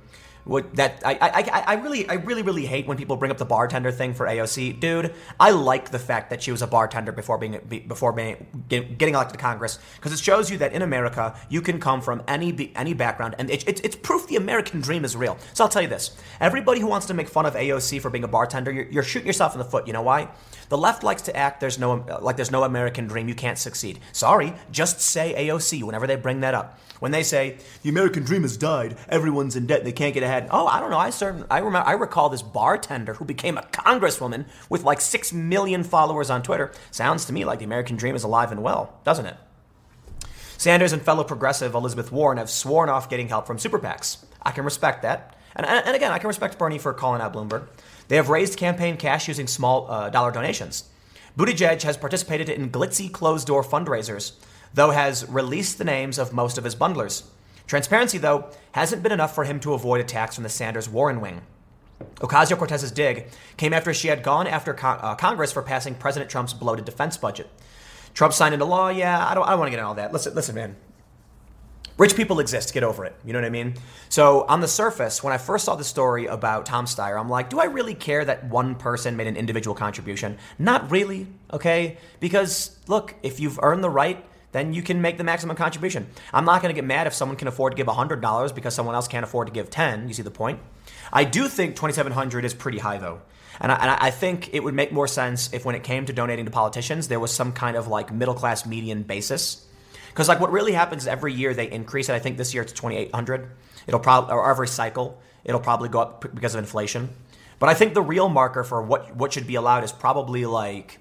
What that I, I I really I really really hate when people bring up the bartender thing for AOC, dude. I like the fact that she was a bartender before being before being getting elected to Congress because it shows you that in America you can come from any any background and it, it, it's proof the American dream is real. So I'll tell you this: everybody who wants to make fun of AOC for being a bartender, you're, you're shooting yourself in the foot. You know why? The left likes to act there's no like there's no American dream. You can't succeed. Sorry, just say AOC whenever they bring that up. When they say the American dream has died, everyone's in debt, they can't get ahead. Oh, I don't know. I certain I remember I recall this bartender who became a congresswoman with like six million followers on Twitter. Sounds to me like the American dream is alive and well, doesn't it? Sanders and fellow progressive Elizabeth Warren have sworn off getting help from super PACs. I can respect that. And, and again, I can respect Bernie for calling out Bloomberg. They have raised campaign cash using small uh, dollar donations. Buttigieg has participated in glitzy closed door fundraisers, though has released the names of most of his bundlers. Transparency, though, hasn't been enough for him to avoid attacks from the Sanders Warren wing. Ocasio Cortez's dig came after she had gone after uh, Congress for passing President Trump's bloated defense budget. Trump signed into law. Yeah, I don't, I don't want to get into all that. Listen, listen, man. Rich people exist. Get over it. You know what I mean? So, on the surface, when I first saw the story about Tom Steyer, I'm like, do I really care that one person made an individual contribution? Not really, okay? Because, look, if you've earned the right, then you can make the maximum contribution. I'm not going to get mad if someone can afford to give $100 because someone else can't afford to give 10. You see the point? I do think 2700 is pretty high, though. And I, and I, think it would make more sense if, when it came to donating to politicians, there was some kind of like middle class median basis. Because like what really happens is every year they increase it. I think this year it's 2,800. It'll probably or every cycle it'll probably go up because of inflation. But I think the real marker for what what should be allowed is probably like,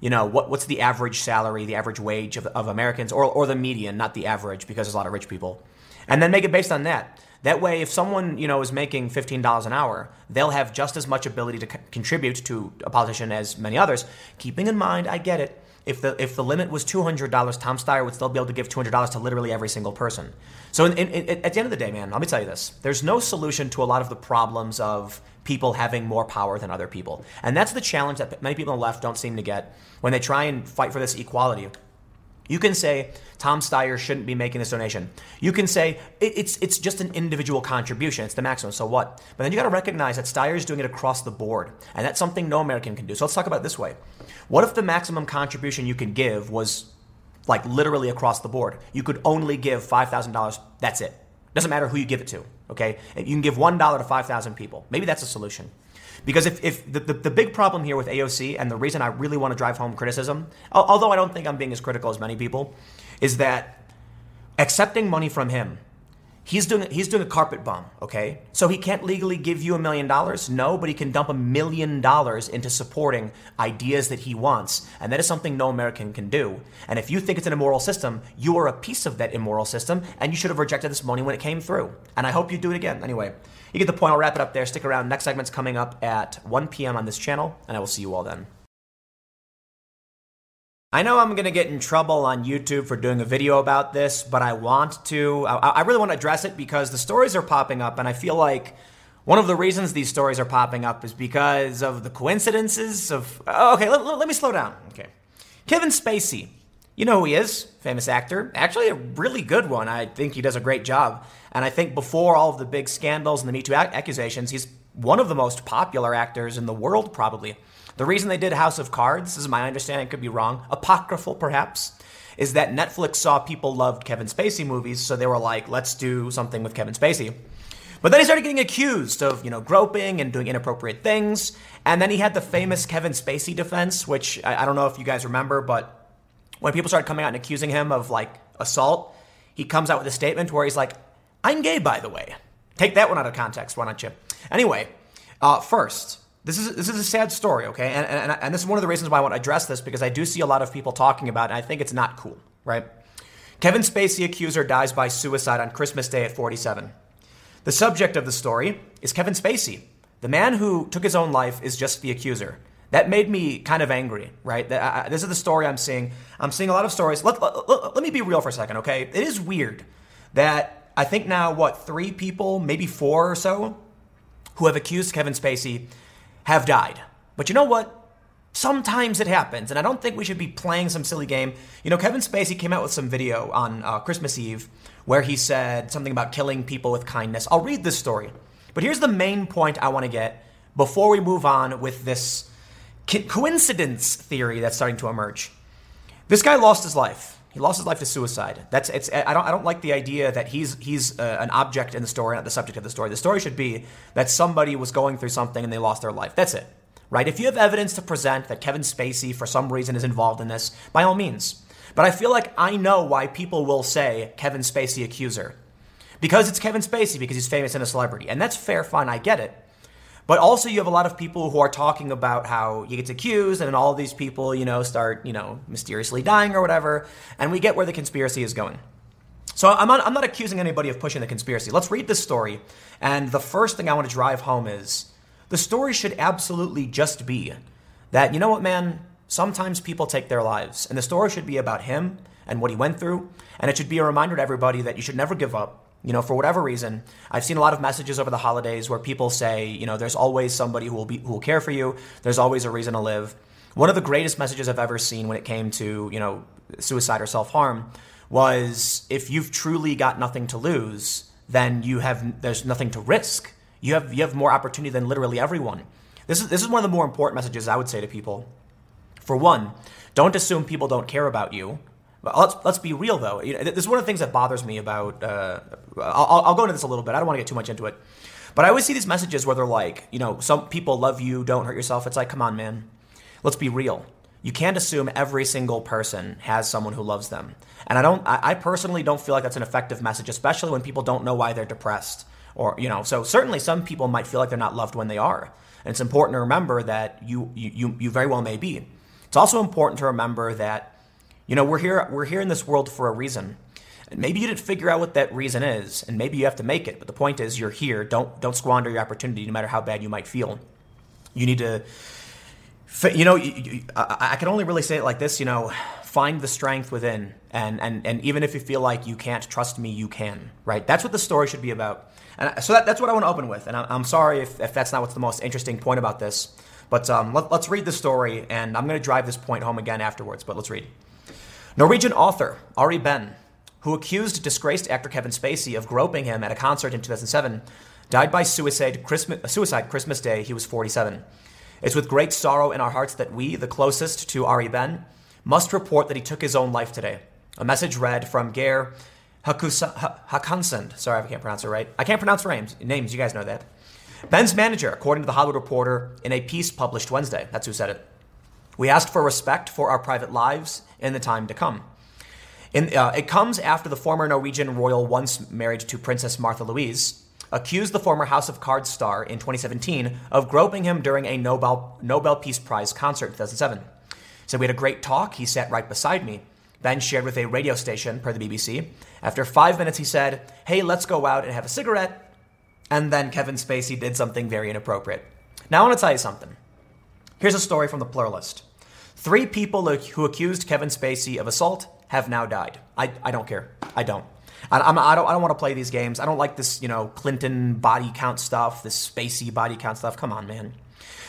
you know, what what's the average salary, the average wage of, of Americans, or or the median, not the average, because there's a lot of rich people, and then make it based on that. That way, if someone you know is making fifteen dollars an hour, they'll have just as much ability to contribute to a politician as many others. Keeping in mind, I get it. If the if the limit was two hundred dollars, Tom Steyer would still be able to give two hundred dollars to literally every single person. So, in, in, in, at the end of the day, man, let me tell you this: there's no solution to a lot of the problems of people having more power than other people, and that's the challenge that many people on the left don't seem to get when they try and fight for this equality. You can say Tom Steyer shouldn't be making this donation. You can say it's it's just an individual contribution. It's the maximum. So what? But then you got to recognize that Steyer is doing it across the board, and that's something no American can do. So let's talk about it this way. What if the maximum contribution you could give was like literally across the board? You could only give five thousand dollars. That's it. Doesn't matter who you give it to. Okay, you can give one dollar to five thousand people. Maybe that's a solution. Because if, if the, the, the, big problem here with AOC, and the reason I really want to drive home criticism, although I don't think I'm being as critical as many people, is that accepting money from him, he's doing he's doing a carpet bomb, okay? So he can't legally give you a million dollars, no, but he can dump a million dollars into supporting ideas that he wants, and that is something no American can do. And if you think it's an immoral system, you are a piece of that immoral system, and you should have rejected this money when it came through. And I hope you do it again. Anyway. You get the point. I'll wrap it up there. Stick around. Next segment's coming up at 1 p.m. on this channel, and I will see you all then. I know I'm to get in trouble on YouTube for doing a video about this, but I want to. I, I, really want to address it because the stories are popping up, and I feel like one of the reasons these stories are popping up is because of the coincidences of. Oh, okay, let, let me slow down. Okay. Kevin Spacey. You know who he is, famous actor. Actually, a really good one. I think he does a great job. And I think before all of the big scandals and the Me Too accusations, he's one of the most popular actors in the world, probably. The reason they did House of Cards, this is my understanding, could be wrong, apocryphal perhaps, is that Netflix saw people loved Kevin Spacey movies, so they were like, let's do something with Kevin Spacey. But then he started getting accused of, you know, groping and doing inappropriate things. And then he had the famous Kevin Spacey defense, which I, I don't know if you guys remember, but when people started coming out and accusing him of like assault, he comes out with a statement where he's like, I'm gay, by the way. Take that one out of context, why don't you? Anyway, uh, first, this is this is a sad story, okay? And, and, and this is one of the reasons why I want to address this because I do see a lot of people talking about it, and I think it's not cool, right? Kevin Spacey accuser dies by suicide on Christmas Day at 47. The subject of the story is Kevin Spacey. The man who took his own life is just the accuser. That made me kind of angry, right? this is the story I'm seeing. I'm seeing a lot of stories. Let, let, let, let me be real for a second, okay? It is weird that I think now, what, three people, maybe four or so, who have accused Kevin Spacey have died. But you know what? Sometimes it happens, and I don't think we should be playing some silly game. You know, Kevin Spacey came out with some video on uh, Christmas Eve where he said something about killing people with kindness. I'll read this story. But here's the main point I want to get before we move on with this coincidence theory that's starting to emerge. This guy lost his life. He lost his life to suicide. That's it's. I don't. I don't like the idea that he's he's uh, an object in the story, not the subject of the story. The story should be that somebody was going through something and they lost their life. That's it, right? If you have evidence to present that Kevin Spacey, for some reason, is involved in this, by all means. But I feel like I know why people will say Kevin Spacey accuser, because it's Kevin Spacey because he's famous and a celebrity, and that's fair, fine. I get it. But also, you have a lot of people who are talking about how he gets accused, and all these people, you know, start, you know, mysteriously dying or whatever, and we get where the conspiracy is going. So I'm not, I'm not accusing anybody of pushing the conspiracy. Let's read this story. And the first thing I want to drive home is the story should absolutely just be that, you know what, man, sometimes people take their lives. And the story should be about him and what he went through. And it should be a reminder to everybody that you should never give up. You know, for whatever reason, I've seen a lot of messages over the holidays where people say, you know, there's always somebody who will be who will care for you. There's always a reason to live. One of the greatest messages I've ever seen when it came to, you know, suicide or self-harm was if you've truly got nothing to lose, then you have there's nothing to risk. You have you have more opportunity than literally everyone. This is this is one of the more important messages I would say to people. For one, don't assume people don't care about you. Let's let's be real though. This is one of the things that bothers me about. Uh, I'll, I'll go into this a little bit. I don't want to get too much into it, but I always see these messages where they're like, you know, some people love you, don't hurt yourself. It's like, come on, man. Let's be real. You can't assume every single person has someone who loves them, and I don't. I, I personally don't feel like that's an effective message, especially when people don't know why they're depressed, or you know. So certainly, some people might feel like they're not loved when they are, and it's important to remember that you you you very well may be. It's also important to remember that you know, we're here we're here in this world for a reason. And maybe you didn't figure out what that reason is, and maybe you have to make it. But the point is, you're here. Don't don't squander your opportunity, no matter how bad you might feel. You need to, you know, I can only really say it like this. You know, find the strength within, and and and even if you feel like you can't trust me, you can. Right? That's what the story should be about. And so that, that's what I want to open with. And I'm sorry if, if that's not what's the most interesting point about this. But um, let, let's read the story, and I'm going to drive this point home again afterwards. But let's read. Norwegian author Ari Behn, who accused disgraced actor Kevin Spacey of groping him at a concert in 2007, died by suicide Christmas, suicide Christmas Day. He was 47. It's with great sorrow in our hearts that we, the closest to Ari Behn, must report that he took his own life today. A message read from Geir Håkansson. Sorry, I can't pronounce it right. I can't pronounce names. Names, you guys know that. Behn's manager, according to the Hollywood Reporter, in a piece published Wednesday. That's who said it. We asked for respect for our private lives in the time to come. In, uh, it comes after the former Norwegian royal, once married to Princess Martha Louise, accused the former House of Cards star in 2017 of groping him during a Nobel, Nobel Peace Prize concert in 2007. Said we had a great talk. He sat right beside me. Behn shared with a radio station, per the BBC. After five minutes, he said, Hey, let's go out and have a cigarette. And then Kevin Spacey did something very inappropriate. Now, I want to tell you something. Here's a story from the pluralist. Three people who accused Kevin Spacey of assault have now died. I, I don't care. I don't. I, I'm, I don't. I don't want to play these games. I don't like this, you know, Clinton body count stuff, this Spacey body count stuff. Come on, man.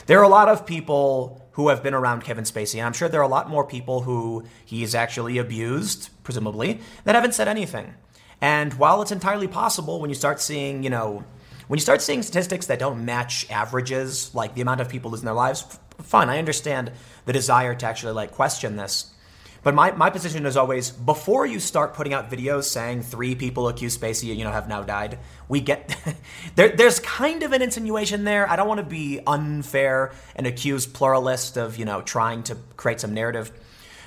There are a lot of people who have been around Kevin Spacey, and I'm sure there are a lot more people who he he's actually abused, presumably, that haven't said anything. And while it's entirely possible when you start seeing, you know, when you start seeing statistics that don't match averages, like the amount of people losing their lives, fine. I understand the desire to actually like question this. But my, my position is always before you start putting out videos saying three people accused Spacey, you know, have now died, we get [laughs] there, there's kind of an insinuation there. I don't want to be unfair and accuse pluralist of, you know, trying to create some narrative.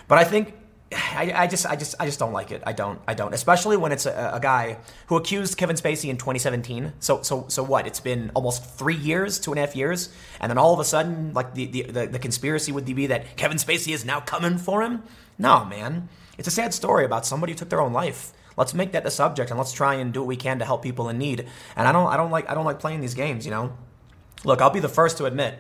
But I think I, I, just, I just, I just don't like it. I don't, I don't. Especially when it's a, a, guy who accused Kevin Spacey in 2017. So, so, so what? It's been almost three years, two and a half years, and then all of a sudden, like the, the, the, the conspiracy would be that Kevin Spacey is now coming for him. No, man. It's a sad story about somebody who took their own life. Let's make that the subject, and let's try and do what we can to help people in need. And I don't, I don't like, I don't like playing these games. You know. Look, I'll be the first to admit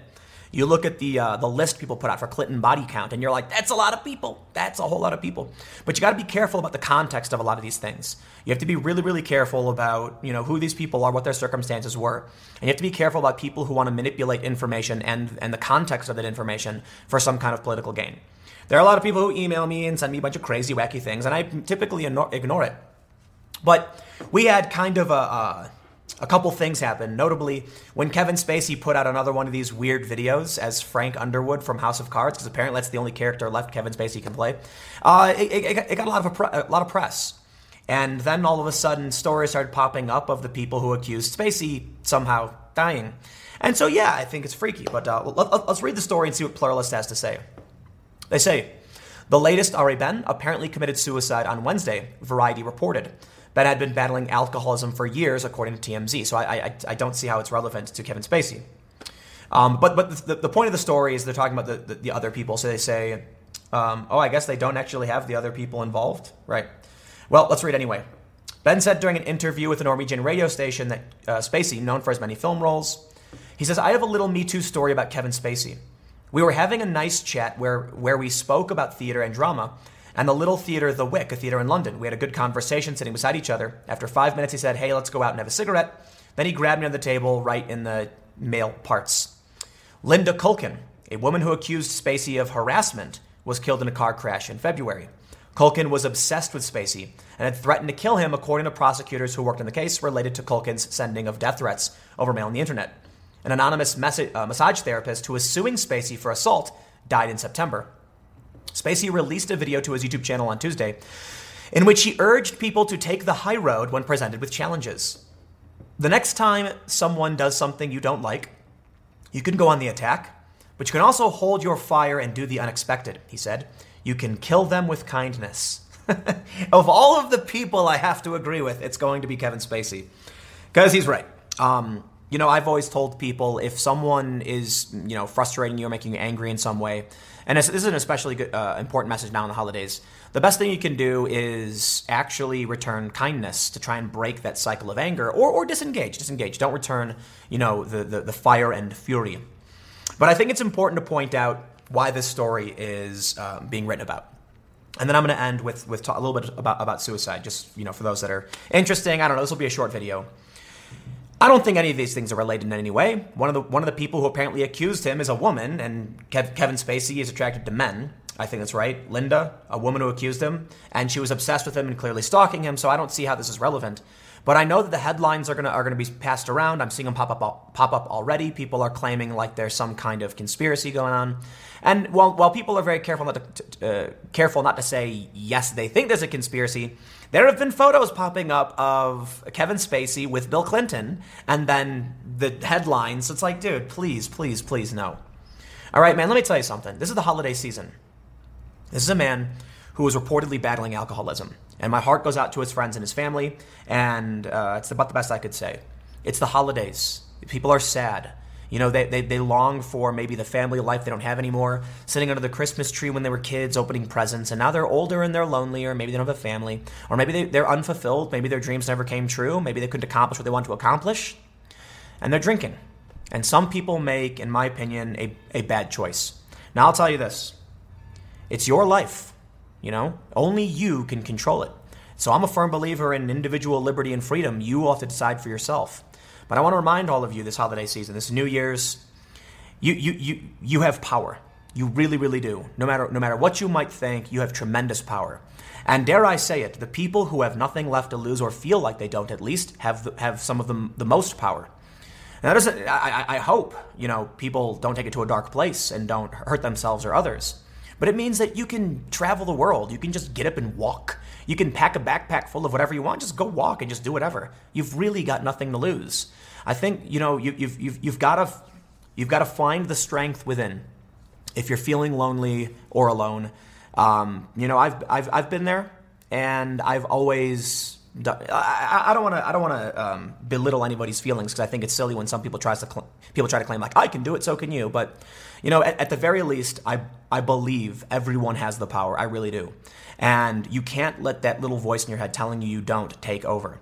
you look at the uh, the list people put out for Clinton body count, and you're like, that's a lot of people. That's a whole lot of people. But you got to be careful about the context of a lot of these things. You have to be really, really careful about you know who these people are, what their circumstances were, and you have to be careful about people who want to manipulate information and and the context of that information for some kind of political gain. There are a lot of people who email me and send me a bunch of crazy, wacky things, and I typically ignore it. But we had kind of a, a a couple things happen. Notably, when Kevin Spacey put out another one of these weird videos as Frank Underwood from House of Cards, because apparently that's the only character left Kevin Spacey can play, uh, it, it, it, got a lot of a, a lot of press. And then all of a sudden, stories started popping up of the people who accused Spacey somehow dying. And so, yeah, I think it's freaky. But uh, let, us read the story and see what Pluralist has to say. They say, the latest Ari Behn apparently committed suicide on Wednesday, Variety reported. Behn had been battling alcoholism for years, according to TMZ. So I, I, I don't see how it's relevant to Kevin Spacey. Um, but but the, the, point of the story is they're talking about the, the, the other people. So they say, um, oh, I guess they don't actually have the other people involved. Right. Well, let's read anyway. Behn said during an interview with a Norwegian radio station that uh, Spacey, known for his many film roles, he says, I have a little Me Too story about Kevin Spacey. We were having a nice chat where, where we spoke about theater and drama and the little theater, The Wick, a theater in London. We had a good conversation sitting beside each other. After five minutes, he said, Hey, let's go out and have a cigarette. Then he grabbed me on the table right in the male parts. Linda Culkin, a woman who accused Spacey of harassment, was killed in a car crash in February. Culkin was obsessed with Spacey and had threatened to kill him, according to prosecutors who worked on the case related to Culkin's sending of death threats over mail on the internet. An anonymous uh, massage therapist who was suing Spacey for assault died in September. Spacey released a video to his YouTube channel on Tuesday in which he urged people to take the high road when presented with challenges. The next time someone does something you don't like, you can go on the attack, but you can also hold your fire and do the unexpected, he said. You can kill them with kindness. [laughs] of all of the people I have to agree with, it's going to be Kevin Spacey. Because he's right. Um, you know, I've always told people if someone is, you know, frustrating you or making you angry in some way, and this, is an especially good, uh, important message now in the holidays, the best thing you can do is actually return kindness to try and break that cycle of anger or, or disengage. Disengage. Don't return, you know, the, the, the fire and fury. But I think it's important to point out why this story is um, being written about. And then I'm going to end with, with a little bit about, about suicide, just, you know, for those that are interesting. I don't know, this will be a short video. I don't think any of these things are related in any way. One of the one of the people who apparently accused him is a woman, and Kev, Kevin Spacey is attracted to men. I think that's right. Linda, a woman who accused him, and she was obsessed with him and clearly stalking him. So I don't see how this is relevant. But I know that the headlines are gonna are gonna be passed around. I'm seeing them pop up pop up already. People are claiming like there's some kind of conspiracy going on. And while while people are very careful not to uh, careful not to say yes, they think there's a conspiracy. There have been photos popping up of Kevin Spacey with Bill Clinton, and then the headlines. It's like, dude, please, please, please, no. All right, man, let me tell you something. This is the holiday season. This is a man who is reportedly battling alcoholism. And my heart goes out to his friends and his family, and uh, it's about the best I could say. It's the holidays. People are sad. You know, they, they, they long for maybe the family life they don't have anymore, sitting under the Christmas tree when they were kids, opening presents, and now they're older and they're lonely, or maybe they don't have a family, or maybe they, they're unfulfilled, maybe their dreams never came true, maybe they couldn't accomplish what they want to accomplish, and they're drinking. And some people make, in my opinion, a, a bad choice. Now, I'll tell you this it's your life, you know, only you can control it. So I'm a firm believer in individual liberty and freedom. You will have to decide for yourself. But I want to remind all of you this holiday season, this New Year's, you, you, you, you have power. You really, really do. No matter, no matter what you might think, you have tremendous power. And dare I say it, the people who have nothing left to lose or feel like they don't at least have, the, have some of them the most power. That doesn't, I, I hope, you know, people don't take it to a dark place and don't hurt themselves or others. But it means that you can travel the world. You can just get up and walk. You can pack a backpack full of whatever you want. Just go walk and just do whatever. You've really got nothing to lose. I think you know you, you've you've you've got to you've got to find the strength within. If you're feeling lonely or alone, um, you know I've I've I've been there, and I've always I, don't want to. I don't want to um, belittle anybody's feelings because I think it's silly when some people tries to cl- people try to claim like I can do it, so can you. But you know, at, at, the very least, I I believe everyone has the power. I really do, and you can't let that little voice in your head telling you you don't take over.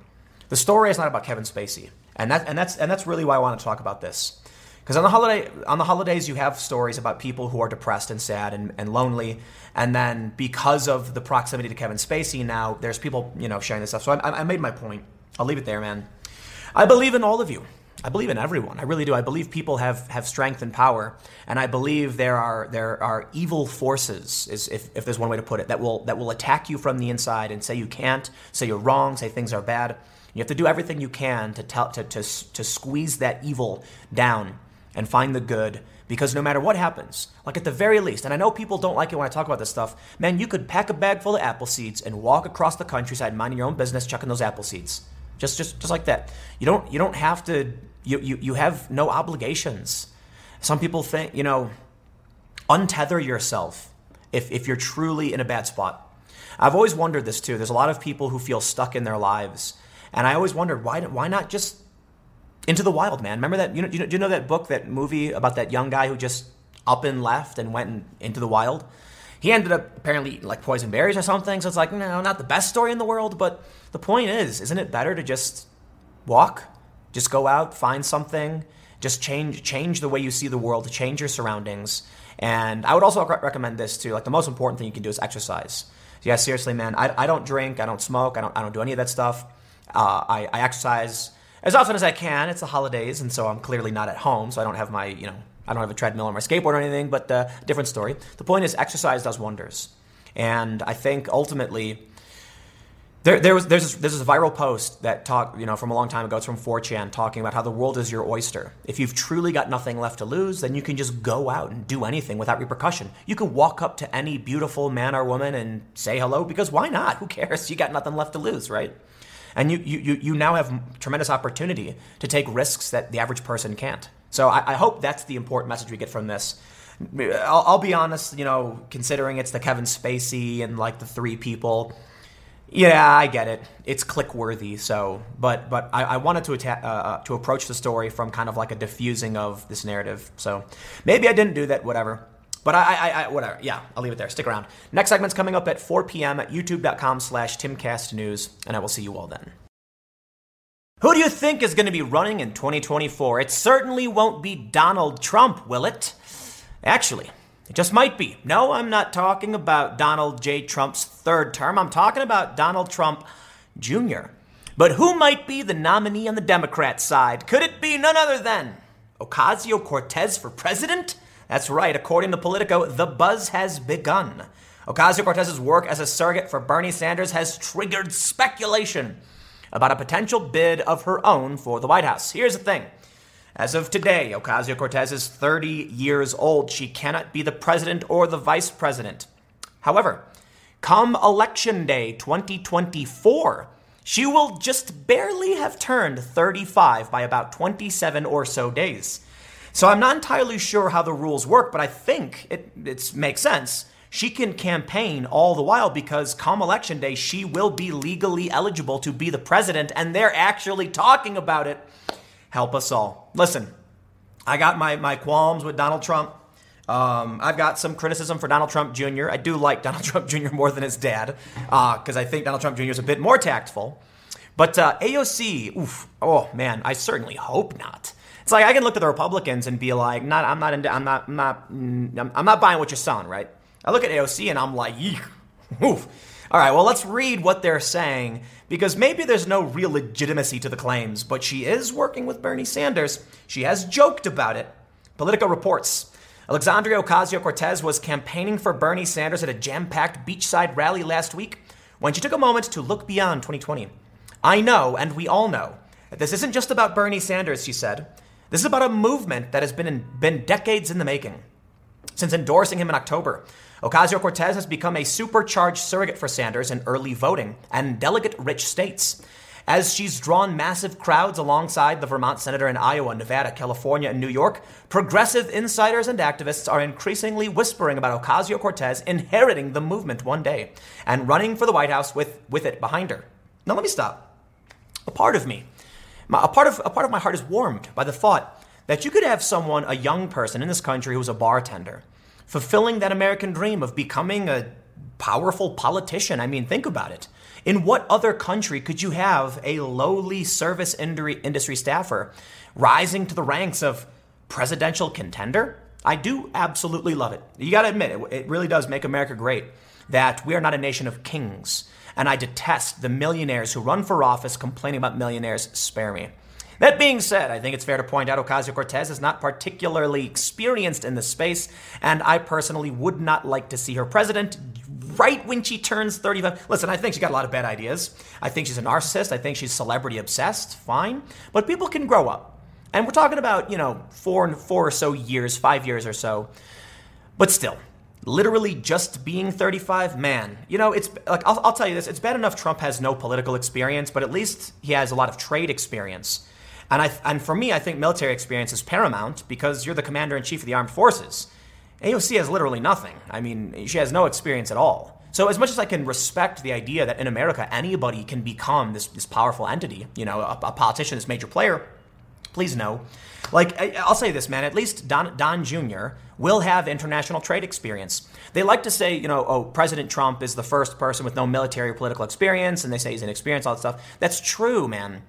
The story is not about Kevin Spacey, and that and that's and that's really why I want to talk about this. Because on the holiday on the holidays you have stories about people who are depressed and sad and, and lonely, and then because of the proximity to Kevin Spacey, now there's people you know sharing this stuff. So I, I made my point. I'll leave it there, man. I believe in all of you. I believe in everyone. I really do. I believe people have, have strength and power, and I believe there are there are evil forces, is if, if there's one way to put it, that will that will attack you from the inside and say you can't, say you're wrong, say things are bad. You have to do everything you can to tell to, to, to squeeze that evil down and find the good because no matter what happens, like at the very least, and I know people don't like it when I talk about this stuff, man, you could pack a bag full of apple seeds and walk across the countryside minding your own business, chucking those apple seeds. Just just just like that. You don't you don't have to you you, you have no obligations. Some people think, you know, untether yourself if if you're truly in a bad spot. I've always wondered this too. There's a lot of people who feel stuck in their lives. And I always wondered why why not just into the Wild, man. Remember that? You know, you know, do you know that book, that movie about that young guy who just up and left and went in, into the wild? He ended up apparently eating like poison berries or something. So it's like, no, not the best story in the world. But the point is, isn't it better to just walk, just go out, find something, just change change the way you see the world, change your surroundings. And I would also recommend this too. Like the most important thing you can do is exercise. Yeah, seriously, man. I, I don't drink, I don't smoke, I don't I don't do any of that stuff. Uh, I, I exercise as often as I can. It's the holidays, and so I'm clearly not at home, so I don't have my you know I don't have a treadmill or my skateboard or anything. But uh, different story. The point is, exercise does wonders, and I think ultimately there, there was there's this, there's this viral post that talk you know from a long time ago. It's from 4chan talking about how the world is your oyster. If you've truly got nothing left to lose, then you can just go out and do anything without repercussion. You can walk up to any beautiful man or woman and say hello because why not? Who cares? You got nothing left to lose, right? And you you you now have tremendous opportunity to take risks that the average person can't. So I, I hope that's the important message we get from this. I'll, I'll be honest, you know, considering it's the Kevin Spacey and like the three people yeah, I get it. It's click worthy. So, but but I, I wanted to atta- uh, uh, to approach the story from kind of like a diffusing of this narrative. So maybe I didn't do that. Whatever. But I, I, I whatever. Yeah, I'll leave it there. Stick around. Next segment's coming up at 4 p.m. at youtube.com/slash timcastnews, and I will see you all then. Who do you think is going to be running in 2024? It certainly won't be Donald Trump, will it? Actually. It just might be. No, I'm not talking about Donald J. Trump's third term. I'm talking about Donald Trump Jr. But who might be the nominee on the Democrat side? Could it be none other than Ocasio Cortez for president? That's right, according to Politico, the buzz has begun. Ocasio Cortez's work as a surrogate for Bernie Sanders has triggered speculation about a potential bid of her own for the White House. Here's the thing as of today, Ocasio Cortez is 30 years old. She cannot be the president or the vice president. However, come election day 2024, she will just barely have turned 35 by about 27 or so days. So I'm not entirely sure how the rules work, but I think it, it makes sense. She can campaign all the while because come election day, she will be legally eligible to be the president, and they're actually talking about it help us all. Listen, I got my, my qualms with Donald Trump. Um, I've got some criticism for Donald Trump Jr. I do like [laughs] Donald Trump Jr. more than his dad because uh, I think Donald Trump Jr. is a bit more tactful. But uh, AOC, oof, oh man, I certainly hope not. It's like I can look at the Republicans and be like, not, I'm not, into, I'm not, I'm not, mm, I'm not buying what you're selling, right? I look at AOC and I'm like, oof. All right, well, let's read what they're saying because maybe there's no real legitimacy to the claims, but she is working with Bernie Sanders. She has joked about it. Politico reports Alexandria Ocasio Cortez was campaigning for Bernie Sanders at a jam packed beachside rally last week when she took a moment to look beyond 2020. I know, and we all know, that this isn't just about Bernie Sanders, she said. This is about a movement that has been, in, been decades in the making. Since endorsing him in October, Ocasio Cortez has become a supercharged surrogate for Sanders in early voting and delegate rich states. As she's drawn massive crowds alongside the Vermont senator in Iowa, Nevada, California, and New York, progressive insiders and activists are increasingly whispering about Ocasio Cortez inheriting the movement one day and running for the White House with, with it behind her. Now, let me stop. A part of me, a part of, a part of my heart is warmed by the thought that you could have someone, a young person in this country who's a bartender, fulfilling that American dream of becoming a powerful politician. I mean, think about it. In what other country could you have a lowly service industry staffer rising to the ranks of presidential contender? I do absolutely love it. You got to admit, it, it really does make America great that we are not a nation of kings. And I detest the millionaires who run for office complaining about millionaires. Spare me. That being said, I think it's fair to point out Ocasio Cortez is not particularly experienced in this space, and I personally would not like to see her president right when she turns 35. Listen, I think she's got a lot of bad ideas. I think she's a narcissist. I think she's celebrity obsessed. Fine. But people can grow up. And we're talking about, you know, four, and four or so years, five years or so. But still, literally just being 35 man you know it's like I'll, I'll, tell you this it's bad enough trump has no political experience but at least he has a lot of trade experience and, I, and for me, I think military experience is paramount because you're the commander in chief of the armed forces. AOC has literally nothing. I mean, she has no experience at all. So, as much as I can respect the idea that in America anybody can become this, this powerful entity, you know, a, a politician, this major player, Please no. Like, I'll say this, man, at least Don, Don Jr. will have international trade experience. They like to say, you know, oh, President Trump is the first person with no military or political experience, and they say he's inexperienced, all that stuff. That's true, man.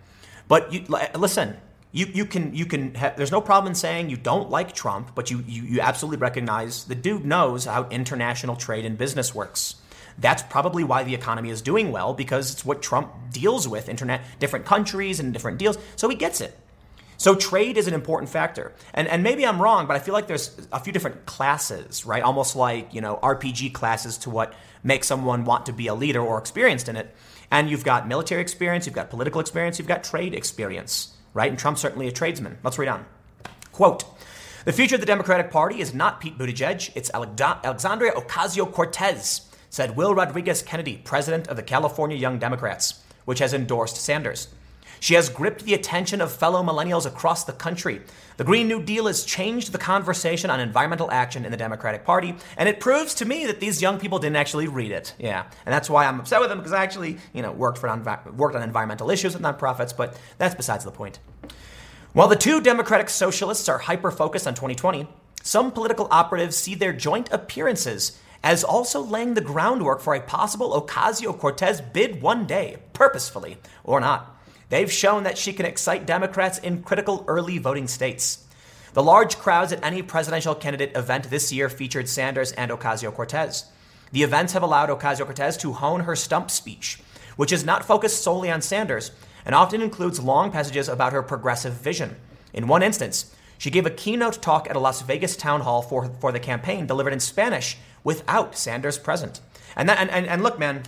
But you, listen, you, you can you can ha- there's no problem in saying you don't like Trump, but you, you you absolutely recognize the dude knows how international trade and business works. That's probably why the economy is doing well because it's what Trump deals with internet different countries and different deals. So he gets it. So trade is an important factor. And and maybe I'm wrong, but I feel like there's a few different classes, right? Almost like, you know, RPG classes to what makes someone want to be a leader or experienced in it. And you've got military experience, you've got political experience, you've got trade experience, right? And Trump's certainly a tradesman. Let's read on. Quote, the future of the Democratic Party is not Pete Buttigieg, it's Alexandria Ocasio Cortez said Will Rodriguez Kennedy, president of the California Young Democrats, which has endorsed Sanders. She has gripped the attention of fellow millennials across the country. The Green New Deal has changed the conversation on environmental action in the Democratic Party, and it proves to me that these young people didn't actually read it. Yeah, and that's why I'm upset with them because I actually, you know, worked for non- worked on environmental issues with nonprofits, but that's besides the point. While the two Democratic socialists are hyper focused on 2020, some political operatives see their joint appearances as also laying the groundwork for a possible Ocasio Cortez bid one day, purposefully or not. They've shown that she can excite Democrats in critical early voting states. The large crowds at any presidential candidate event this year featured Sanders and Ocasio Cortez. The events have allowed Ocasio Cortez to hone her stump speech, which is not focused solely on Sanders and often includes long passages about her progressive vision. In one instance, she gave a keynote talk at a Las Vegas town hall for, for the campaign, delivered in Spanish without Sanders present. And, that, and, and, and look, man,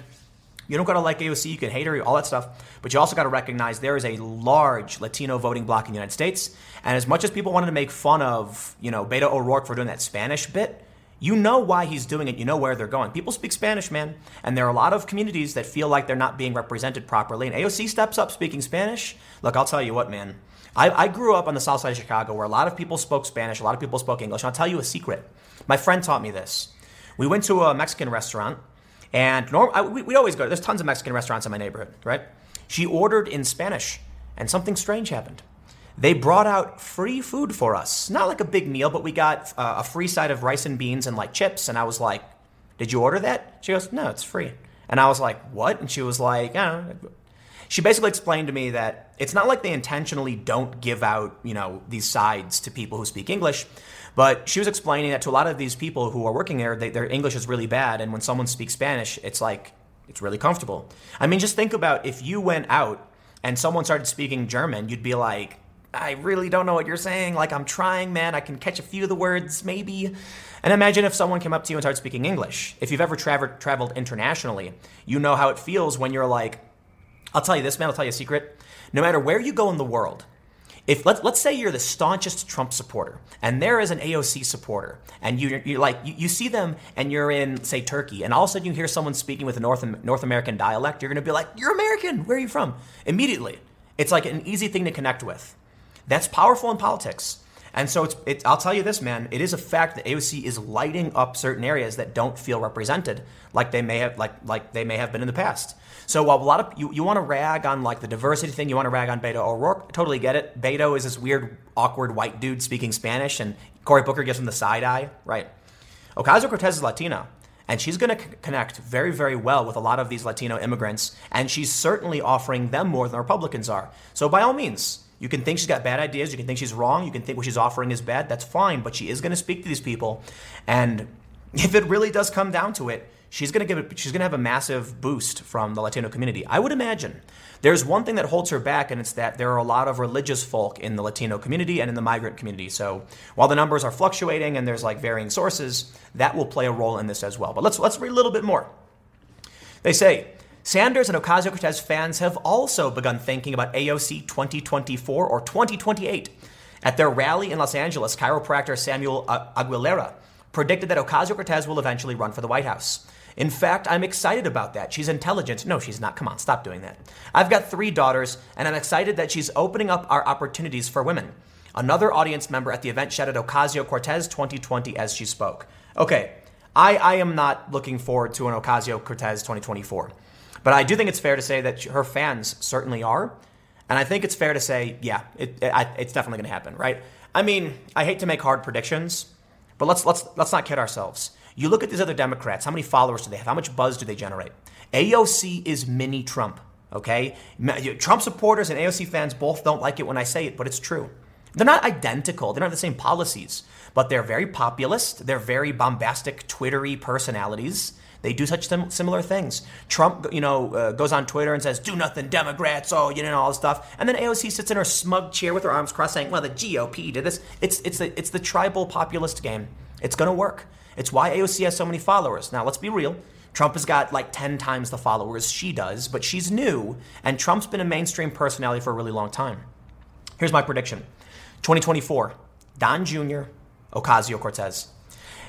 you don't got to like AOC, you can hate her, all that stuff, but you also got to recognize there is a large Latino voting bloc in the United States. And as much as people wanted to make fun of, you know, Beto O'Rourke for doing that Spanish bit, you know why he's doing it. You know where they're going. People speak Spanish, man. And there are a lot of communities that feel like they're not being represented properly. And AOC steps up speaking Spanish. Look, I'll tell you what, man. I, I grew up on the south side of Chicago where a lot of people spoke Spanish, a lot of people spoke English. And I'll tell you a secret. My friend taught me this. We went to a Mexican restaurant, and norm, I, we, would always go. There's tons of Mexican restaurants in my neighborhood, right? She ordered in Spanish, and something strange happened. They brought out free food for us. Not like a big meal, but we got uh, a free side of rice and beans and like chips. And I was like, Did you order that? She goes, No, it's free. And I was like, What? And she was like. She basically explained to me that it's not like they intentionally don't give out, you know, these sides to people who speak English. But she was explaining that to a lot of these people who are working there, they, their English is really bad. And when someone speaks Spanish, it's like, it's really comfortable. I mean, just think about if you went out and someone started speaking German, you'd be like, I really don't know what you're saying. Like, I'm trying, man. I can catch a few of the words, maybe. And imagine if someone came up to you and started speaking English. If you've ever tra- traveled internationally, you know how it feels when you're like, I'll tell you this, man, I'll tell you a secret. No matter where you go in the world, if let's let's say you're the staunchest Trump supporter and there is an AOC supporter and you you like you, you, see them and you're in say Turkey and all of a sudden you hear someone speaking with a North North American dialect you're going to be like you're American where are you from? Immediately. It's like an easy thing to connect with. That's powerful in politics and so it's it, I'll tell you this man it is a fact that AOC is lighting up certain areas that don't feel represented like they may have like like they may have been in the past so while a lot of you, you want to rag on like the diversity thing, you want to rag on Beto O'Rourke, totally get it. Beto is this weird, awkward white dude speaking Spanish, and Cory Booker gives him the side eye, right? Ocasio Cortez is Latina, and she's going to c- connect very, very well with a lot of these Latino immigrants, and she's certainly offering them more than Republicans are. So by all means, you can think she's got bad ideas, you can think she's wrong, you can think what she's offering is bad. That's fine, but she is going to speak to these people, and [laughs] if it really does come down to it, she's going to give it, she's going to have a massive boost from the Latino community. I would imagine. There's one thing that holds her back, and it's that there are a lot of religious folk in the Latino community and in the migrant community. So while the numbers are fluctuating and there's like varying sources, that will play a role in this as well. But let's let's read a little bit more. They say Sanders and Ocasio Cortez fans have also begun thinking about AOC 2024 or 2028. At their rally in Los Angeles, chiropractor Samuel Aguilera predicted that Ocasio Cortez will eventually run for the White House. In fact, I'm excited about that. She's intelligent. No, she's not. Come on, stop doing that. I've got three daughters, and I'm excited that she's opening up our opportunities for women. Another audience member at the event shouted Ocasio Cortez 2020 as she spoke. Okay, I, I am not looking forward to an Ocasio Cortez 2024, but I do think it's fair to say that her fans certainly are. And I think it's fair to say, yeah, it, it, it's definitely going to happen, right? I mean, I hate to make hard predictions, but let's let's let's not kid ourselves. You look at these other Democrats. How many followers do they have? How much buzz do they generate? AOC is mini Trump. Okay, Trump supporters and AOC fans both don't like it when I say it, but it's true. They're not identical. They don't have the same policies, but they're very populist. They're very bombastic, twittery personalities. They do such sim- similar things. Trump, you know, uh, goes on Twitter and says, "Do nothing, Democrats." Oh, you know, all this stuff. And then AOC sits in her smug chair with her arms crossed, saying, "Well, the GOP did this." It's it's the it's the tribal populist game. It's going to work. It's why AOC has so many followers. Now, let's be real. Trump has got like 10 times the followers she does, but she's new, and Trump's been a mainstream personality for a really long time. Here's my prediction 2024, Don Jr., Ocasio Cortez.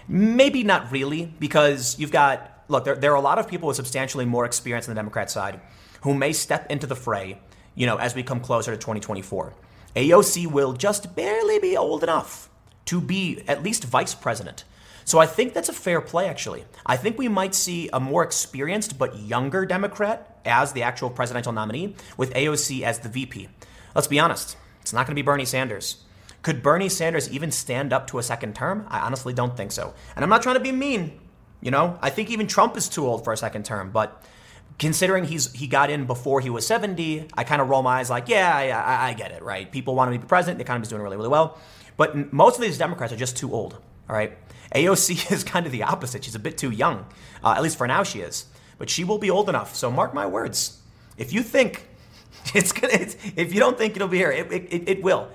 Maybe not really, because you've got look, there, there are a lot of people with substantially more experience on the Democrat side who may step into the fray, you know, as we come closer to 2024. AOC will just barely be old enough to be at least vice president. So I think that's a fair play, actually. I think we might see a more experienced but younger Democrat as the actual presidential nominee, with AOC as the VP. Let's be honest, it's not going to be Bernie Sanders. Could Bernie Sanders even stand up to a second term? I honestly don't think so. And I'm not trying to be mean. You know, I think even Trump is too old for a second term, but considering he's he got in before he was 70, I kind of roll my eyes like, yeah, I, I, get it, right? People want to be president. The economy's doing really, really well. But most of these Democrats are just too old, all right? AOC [laughs] is kind of the opposite. She's a bit too young. Uh, at least for now, she is. But she will be old enough. So mark my words. If you think [laughs] it's gonna, it's, if you don't think it'll be here, it, it, it will.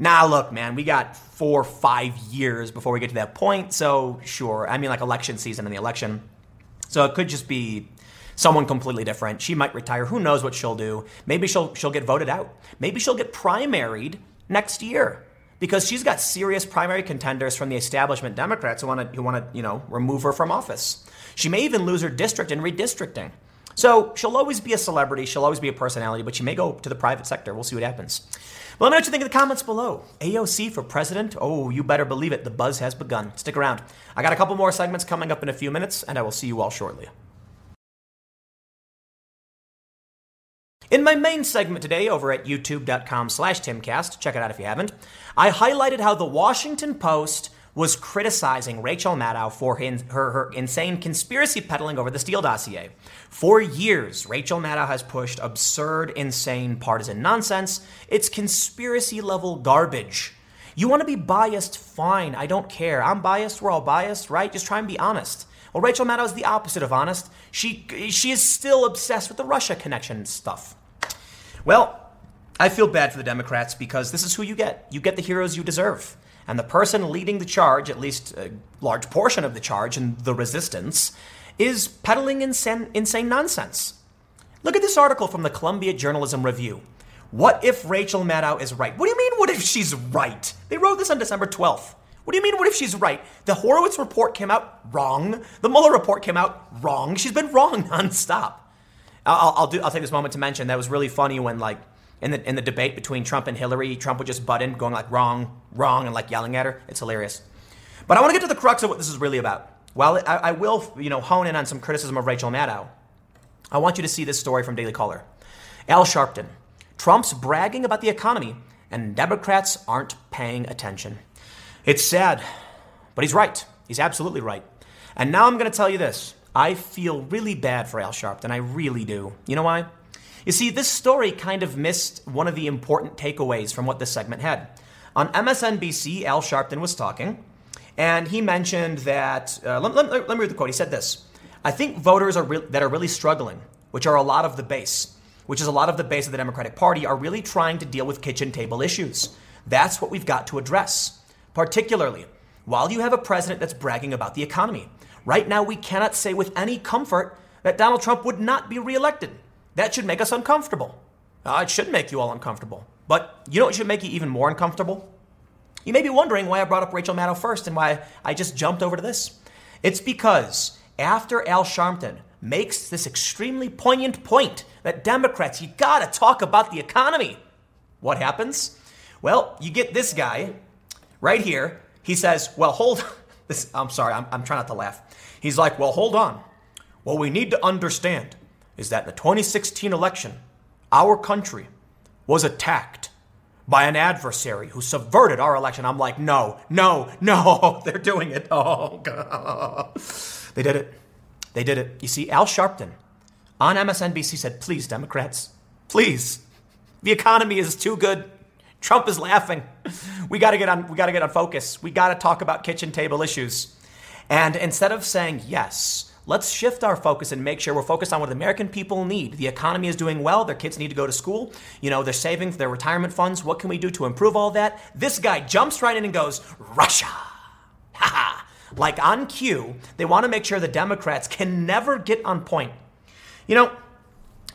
Now, look, man, we got four, five years before we get to that point. So, sure. I mean, like election season and the election. So it could just be someone completely different. She might retire. Who knows what she'll do? Maybe she'll she'll get voted out. Maybe she'll get primaried next year because she's got serious primary contenders from the establishment Democrats who want to who want to you know remove her from office. She may even lose her district in redistricting. So she'll always be a celebrity. She'll always be a personality, but she may go to the private sector. We'll see what happens. Let me know what you think in the comments below. AOC for president? Oh, you better believe it. The buzz has begun. Stick around. I got a couple more segments coming up in a few minutes, and I will see you all shortly. In my main segment today over at youtube.com slash timcast, check it out if you haven't, I highlighted how the Washington Post was criticizing Rachel Maddow for her, her, insane conspiracy peddling over the Steele dossier. For years, Rachel Maddow has pushed absurd, insane partisan nonsense. It's conspiracy level garbage. You want to be biased? Fine. I don't care. I'm biased. We're all biased, right? Just try and be honest. Well, Rachel Maddow is the opposite of honest. She, she is still obsessed with the Russia connection stuff. Well, I feel bad for the Democrats because this is who you get. You get the heroes you deserve. And the person leading the charge, at least a large portion of the charge in the resistance, is peddling insane, insane nonsense. Look at this article from the Columbia Journalism Review. What if Rachel Maddow is right? What do you mean, what if she's right? They wrote this on December 12th. What do you mean, what if she's right? The Horowitz report came out wrong. The Mueller report came out wrong. She's been wrong [laughs] nonstop. I'll, I'll, do, I'll take this moment to mention that was really funny when, like, in the in the debate between Trump and Hillary, Trump would just butt in, going like wrong, wrong, and like yelling at her. It's hilarious. But I want to get to the crux of what this is really about. While I, I will, you know, hone in on some criticism of Rachel Maddow, I want you to see this story from Daily Caller. Al Sharpton, Trump's bragging about the economy, and Democrats aren't paying attention. It's sad, but he's right. He's absolutely right. And now I'm going to tell you this. I feel really bad for Al Sharpton. I really do. You know why? You see, this story kind of missed one of the important takeaways from what this segment had. On MSNBC, Al Sharpton was talking, and he mentioned that. Uh, let, let, let, me read the quote. He said this I think voters are re- that are really struggling, which are a lot of the base, which is a lot of the base of the Democratic Party, are really trying to deal with kitchen table issues. That's what we've got to address. Particularly, while you have a president that's bragging about the economy. Right now, we cannot say with any comfort that Donald Trump would not be reelected. That should make us uncomfortable. Uh, it should make you all uncomfortable. But you know what should make you even more uncomfortable? You may be wondering why I brought up Rachel Maddow first and why I just jumped over to this. It's because after Al Sharpton makes this extremely poignant point that Democrats, you gotta talk about the economy, what happens? Well, you get this guy right here. He says, Well, hold [laughs] this. I'm sorry, I'm, I'm trying not to laugh. He's like, Well, hold on. What we need to understand is that in the 2016 election, our country was attacked by an adversary who subverted our election. I'm like, no, no, no, [laughs] they're doing it. Oh, God. They did it. They did it. You see, Al Sharpton on MSNBC said, please, Democrats, please. The economy is too good. Trump is laughing. We got to get on we got to get on focus. We got to talk about kitchen table issues. And instead of saying yes, let's shift our focus and make sure we're focused on what the American people need. The economy is doing well. Their kids need to go to school. You know, they're saving for their retirement funds. What can we do to improve all that? This guy jumps right in and goes, Russia. [laughs] Ha. Like on cue, they want to make sure the Democrats can never get on point. You know,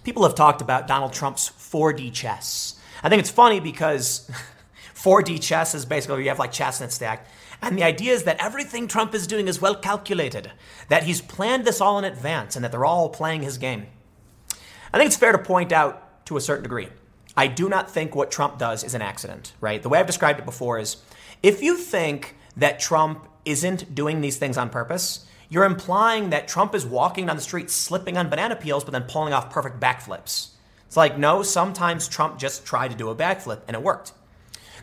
people have talked about Donald Trump's 4D chess. I think it's funny because [laughs] 4D chess is basically you have like chestnut stacked. And the idea is that everything Trump is doing is well calculated, that he's planned this all in advance, and that they're all playing his game. I think it's fair to point out to a certain degree. I do not think what Trump does is an accident, right? The way I've described it before is if you think that Trump isn't doing these things on purpose, you're implying that Trump is walking down the street slipping on banana peels, but then pulling off perfect backflips. It's like, no, sometimes Trump just tried to do a backflip and it worked.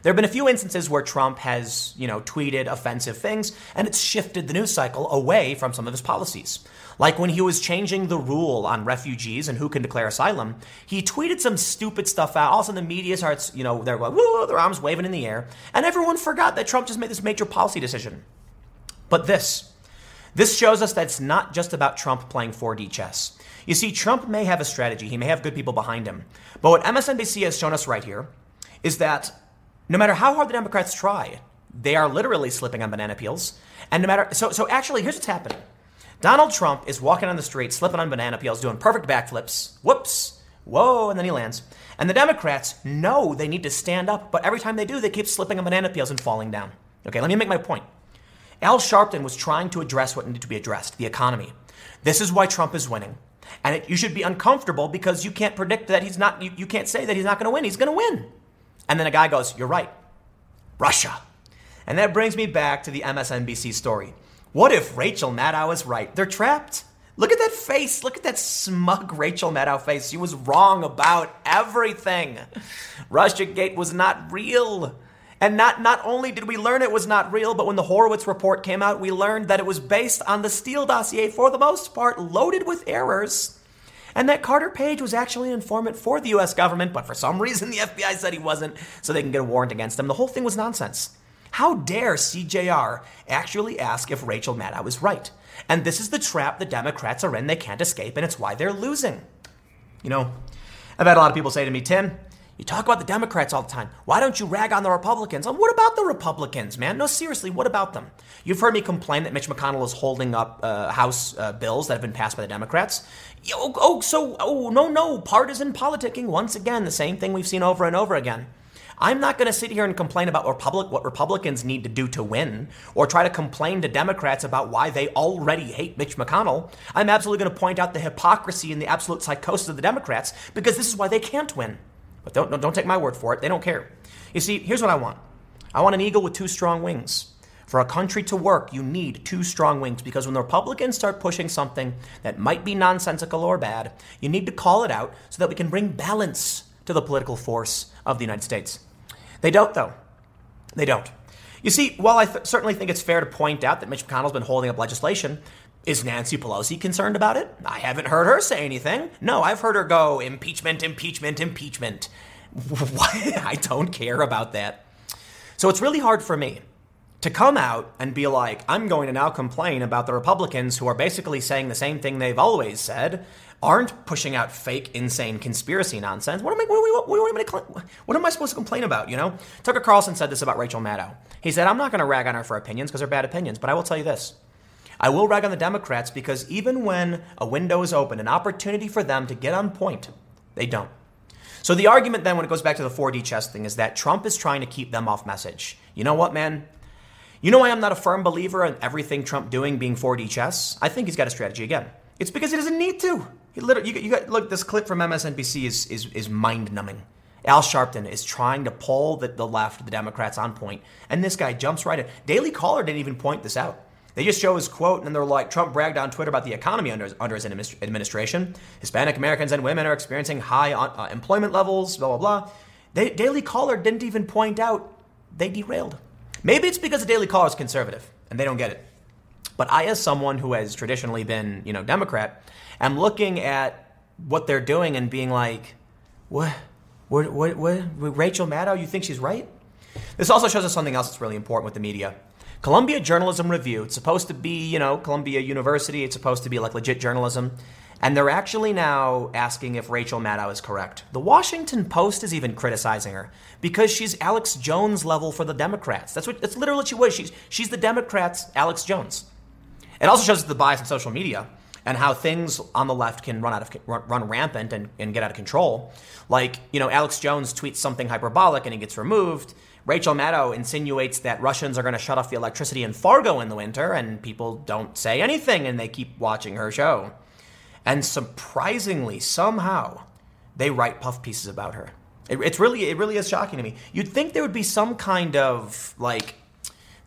There have been a few instances where Trump has, you know, tweeted offensive things, and it's shifted the news cycle away from some of his policies. Like when he was changing the rule on refugees and who can declare asylum, he tweeted some stupid stuff out. All of a sudden, the media starts, you know, they're like, woo, their arms waving in the air, and everyone forgot that Trump just made this major policy decision. But this, this shows us that it's not just about Trump playing 4D chess. You see, Trump may have a strategy, he may have good people behind him. But what MSNBC has shown us right here is that no matter how hard the Democrats try, they are literally slipping on banana peels. And no matter so so actually here's what's happening. Donald Trump is walking on the street, slipping on banana peels, doing perfect backflips. Whoops. Whoa, and then he lands. And the Democrats know they need to stand up, but every time they do, they keep slipping on banana peels and falling down. Okay, let me make my point. Al Sharpton was trying to address what needed to be addressed the economy. This is why Trump is winning. And it, you should be uncomfortable because you can't predict that he's not, you, you can't say that he's not going to win. He's going to win. And then a guy goes, You're right. Russia. And that brings me back to the MSNBC story. What if Rachel Maddow is right? They're trapped. Look at that face. Look at that smug Rachel Maddow face. She was wrong about everything. Russiagate was not real. And not, not only did we learn it was not real, but when the Horowitz report came out, we learned that it was based on the Steele dossier, for the most part, loaded with errors and that Carter Page was actually an informant for the US government, but for some reason the FBI said he wasn't, so they can get a warrant against him. The whole thing was nonsense. How dare CJR actually ask if Rachel Maddow is right? And this is the trap the Democrats are in. They can't escape, and it's why they're losing. You know, I've had a lot of people say to me, Tim, you talk about the Democrats all the time. Why don't you rag on the Republicans? And what about the Republicans, man? No, seriously, what about them? You've heard me complain that Mitch McConnell is holding up uh, House uh, bills that have been passed by the Democrats. Oh, oh, so, oh, no, no, partisan politicking. Once again, the same thing we've seen over and over again. I'm not going to sit here and complain about Republic, what Republicans need to do to win, or try to complain to Democrats about why they already hate Mitch McConnell. I'm absolutely going to point out the hypocrisy and the absolute psychosis of the Democrats because this is why they can't win. But don't, don't take my word for it. They don't care. You see, here's what I want I want an eagle with two strong wings. For a country to work, you need two strong wings because when the Republicans start pushing something that might be nonsensical or bad, you need to call it out so that we can bring balance to the political force of the United States. They don't, though. They don't. You see, while I th- certainly think it's fair to point out that Mitch McConnell's been holding up legislation, is Nancy Pelosi concerned about it? I haven't heard her say anything. No, I've heard her go impeachment, impeachment, impeachment. [laughs] I don't care about that. So it's really hard for me to come out and be like, I'm going to now complain about the Republicans who are basically saying the same thing they've always said, aren't pushing out fake, insane conspiracy nonsense. What am I, what, what, what, what am I supposed to complain about, you know? Tucker Carlson said this about Rachel Maddow. He said, I'm not going to rag on her for opinions because they're bad opinions, but I will tell you this. I will rag on the Democrats because even when a window is open, an opportunity for them to get on point, they don't. So the argument then, when it goes back to the 4D chess thing, is that Trump is trying to keep them off message. You know what, man? You know why I'm not a firm believer in everything Trump doing being 4D chess? I think he's got a strategy again. It's because he doesn't need to. He literally, you, you got look. This clip from MSNBC is is, is mind numbing. Al Sharpton is trying to pull the, the left, the Democrats on point, and this guy jumps right in. Daily Caller didn't even point this out. They just show his quote and they're like, Trump bragged on Twitter about the economy under, under his administration. Hispanic Americans and women are experiencing high uh, employment levels, blah, blah, blah. they, Daily Caller didn't even point out they derailed. Maybe it's because the Daily Caller is conservative and they don't get it. But I, as someone who has traditionally been, you know, Democrat, am looking at what they're doing and being like, what, what, what, what Rachel Maddow, you think she's right? This also shows us something else that's really important with the media. Columbia Journalism Review, it's supposed to be, you know, Columbia University, it's supposed to be like legit journalism. And they're actually now asking if Rachel Maddow is correct. The Washington Post is even criticizing her because she's Alex Jones level for the Democrats. That's what that's literally what she was. She's she's the Democrats' Alex Jones. It also shows the bias in social media and how things on the left can run out of run rampant and, and get out of control. Like you know, Alex Jones tweets something hyperbolic and he gets removed. Rachel Maddow insinuates that Russians are going to shut off the electricity in Fargo in the winter, and people don't say anything and they keep watching her show. And surprisingly, somehow, they write puff pieces about her. It, it's really, it really is shocking to me. You'd think there would be some kind of like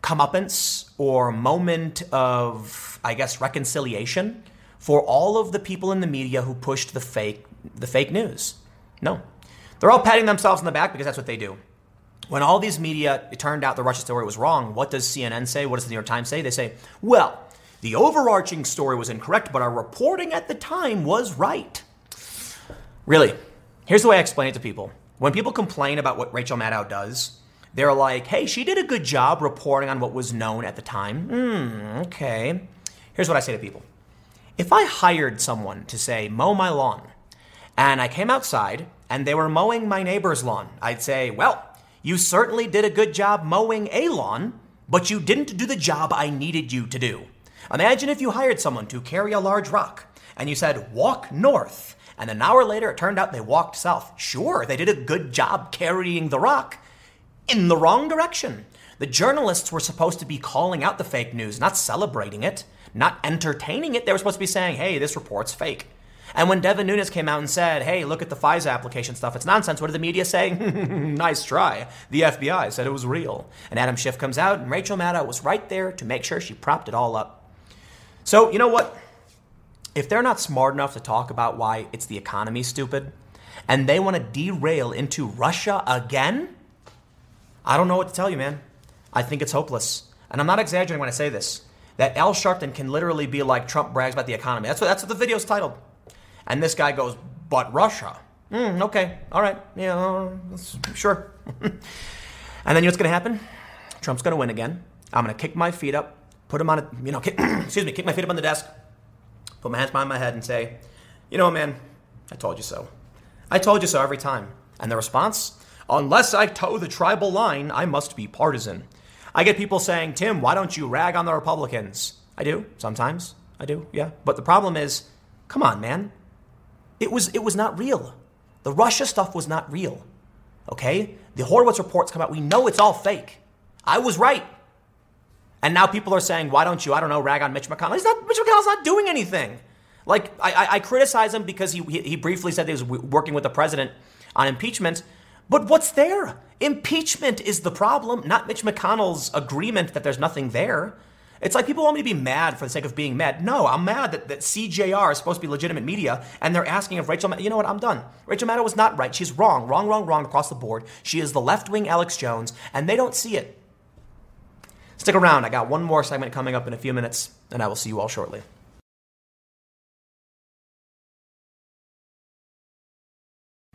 comeuppance or moment of, I guess, reconciliation for all of the people in the media who pushed the fake, the fake news. No, they're all patting themselves on the back because that's what they do. When all these media, it turned out the Russia story was wrong, what does CNN say? What does the New York Times say? They say, well, the overarching story was incorrect, but our reporting at the time was right. Really, here's the way I explain it to people. When people complain about what Rachel Maddow does, they're like, hey, she did a good job reporting on what was known at the time. Hmm, okay. Here's what I say to people If I hired someone to say, mow my lawn, and I came outside and they were mowing my neighbor's lawn, I'd say, well, you certainly did a good job mowing a lawn, but you didn't do the job I needed you to do. Imagine if you hired someone to carry a large rock and you said, walk north. And an hour later, it turned out they walked south. Sure, they did a good job carrying the rock in the wrong direction. The journalists were supposed to be calling out the fake news, not celebrating it, not entertaining it. They were supposed to be saying, hey, this report's fake. And when Devin Nunes came out and said, hey, look at the FISA application stuff, it's nonsense, what did the media say? [laughs] nice try. The FBI said it was real. And Adam Schiff comes out, and Rachel Maddow was right there to make sure she propped it all up. So, you know what? If they're not smart enough to talk about why it's the economy stupid, and they want to derail into Russia again, I don't know what to tell you, man. I think it's hopeless. And I'm not exaggerating when I say this. That Al Sharpton can literally be like Trump brags about the economy. That's what, that's what the video's titled. And this guy goes, but Russia. Mm, okay, all right, yeah, sure. [laughs] and then you know what's going to happen? Trump's going to win again. I'm going to kick my feet up, put them on a, you know, kick, [clears throat] excuse me, kick my feet up on the desk, put my hands behind my head and say, you know, man, I told you so. I told you so every time. And the response? Unless I toe the tribal line, I must be partisan. I get people saying, Tim, why don't you rag on the Republicans? I do, sometimes. I do, yeah. But the problem is, come on, man. It was, it was not real. The Russia stuff was not real. Okay? The Horowitz reports come out. We know it's all fake. I was right. And now people are saying, why don't you, I don't know, rag on Mitch McConnell? He's not, Mitch McConnell's not doing anything. Like, I, I, I criticize him because he, he briefly said he was working with the president on impeachment. But what's there? Impeachment is the problem, not Mitch McConnell's agreement that there's nothing there. It's like people want me to be mad for the sake of being mad. No, I'm mad that, that CJR is supposed to be legitimate media, and they're asking if Rachel. You know what? I'm done. Rachel Maddow was not right. She's wrong, wrong, wrong, wrong across the board. She is the left wing Alex Jones, and they don't see it. Stick around. I got one more segment coming up in a few minutes, and I will see you all shortly.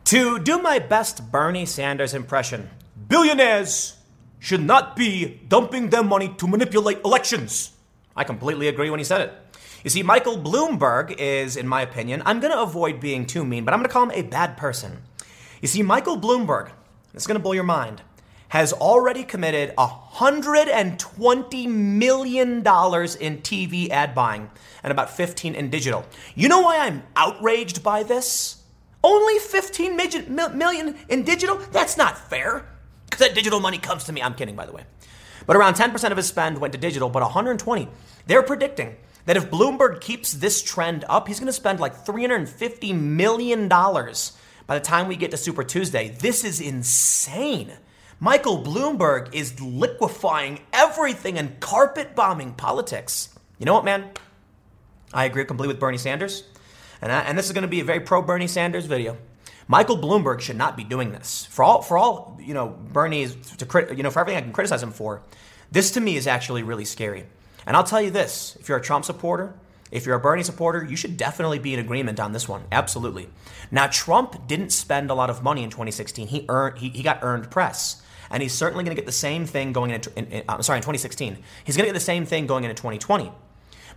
To do my best Bernie Sanders impression, billionaires should not be dumping their money to manipulate elections. I completely agree when he said it. You see, Michael Bloomberg is, in my opinion, I'm going to avoid being too mean, but I'm going to call him a bad person. You see, Michael Bloomberg, this is going to blow your mind, has already committed $120 million in TV ad buying and about 15 in digital. You know why I'm outraged by this? Only 15 million in digital? That's not fair that digital money comes to me. I'm kidding, by the way. But around 10% of his spend went to digital, but 120. They're predicting that if Bloomberg keeps this trend up, he's going to spend like $350 million by the time we get to Super Tuesday. This is insane. Michael Bloomberg is liquefying everything and carpet bombing politics. You know what, man? I agree completely with Bernie Sanders. And, I, and this is going to be a very pro Bernie Sanders video. Michael Bloomberg should not be doing this. For all, for all you know, Bernie's to you know, for everything I can criticize him for, this to me is actually really scary. And I'll tell you this: if you're a Trump supporter, if you're a Bernie supporter, you should definitely be in agreement on this one. Absolutely. Now, Trump didn't spend a lot of money in 2016. He earned, he, he got earned press, and he's certainly going to get the same thing going into. In, in, I'm sorry, in 2016, he's going to get the same thing going into 2020.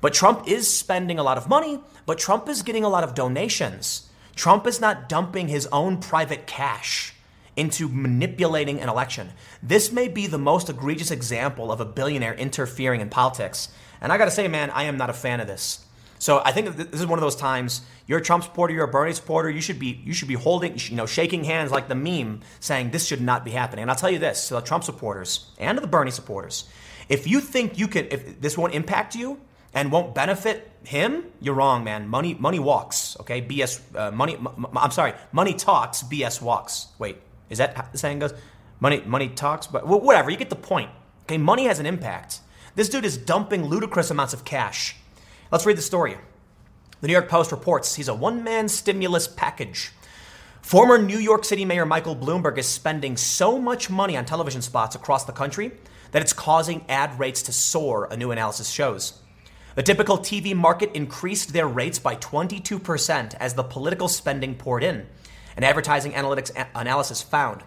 But Trump is spending a lot of money, but Trump is getting a lot of donations. Trump is not dumping his own private cash into manipulating an election. This may be the most egregious example of a billionaire interfering in politics. And I got to say, man, I am not a fan of this. So I think this is one of those times you're a Trump supporter, you're a Bernie supporter, you should be you should be holding, you know, shaking hands like the meme, saying this should not be happening. And I'll tell you this to the Trump supporters and to the Bernie supporters, if you think you can, if this won't impact you, and won't benefit him, you're wrong, man. Money, money walks. Okay, BS. Uh, money. I'm sorry. Money talks. BS walks. Wait, is that how the saying goes? Money, money talks. But whatever. You get the point. Okay, money has an impact. This dude is dumping ludicrous amounts of cash. Let's read the story. The New York Post reports he's a one-man stimulus package. Former New York City Mayor Michael Bloomberg is spending so much money on television spots across the country that it's causing ad rates to soar, a new analysis shows. The typical TV market increased their rates by 22% as the political spending poured in, an advertising analytics a- analysis found.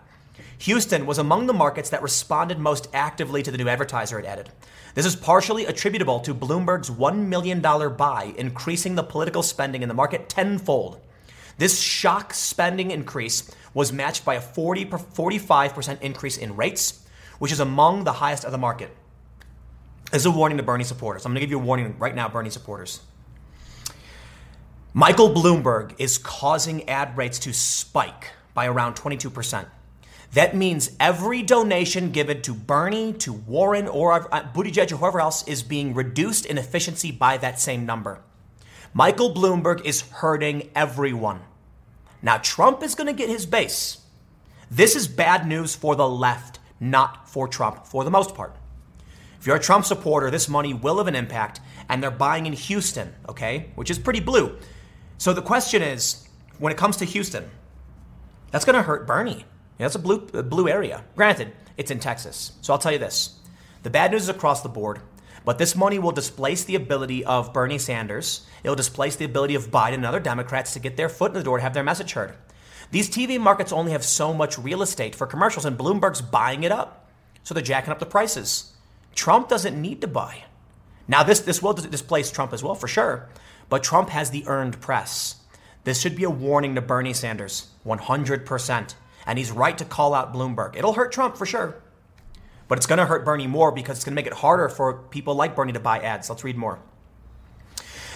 Houston was among the markets that responded most actively to the new advertiser it added. This is partially attributable to Bloomberg's $1 million buy, increasing the political spending in the market tenfold. This shock spending increase was matched by a 40, 45% increase in rates, which is among the highest of the market. Is a warning to Bernie supporters. I'm going to give you a warning right now, Bernie supporters. Michael Bloomberg is causing ad rates to spike by around 22%. That means every donation given to Bernie, to Warren, or uh, Buttigieg, or whoever else is being reduced in efficiency by that same number. Michael Bloomberg is hurting everyone. Now, Trump is going to get his base. This is bad news for the left, not for Trump, for the most part. If you're a Trump supporter, this money will have an impact, and they're buying in Houston, okay, which is pretty blue. So the question is, when it comes to Houston, that's going to hurt Bernie. that's a blue, a blue area. Granted, it's in Texas. So I'll tell you this: the bad news is across the board. But this money will displace the ability of Bernie Sanders. It'll displace the ability of Biden and other Democrats to get their foot in the door to have their message heard. These TV markets only have so much real estate for commercials, and Bloomberg's buying it up. So they're jacking up the prices. Trump doesn't need to buy. Now, this, this will displace Trump as well, for sure, but Trump has the earned press. This should be a warning to Bernie Sanders, 100%. And he's right to call out Bloomberg. It'll hurt Trump for sure, but it's going to hurt Bernie more because it's going to make it harder for people like Bernie to buy ads. Let's read more.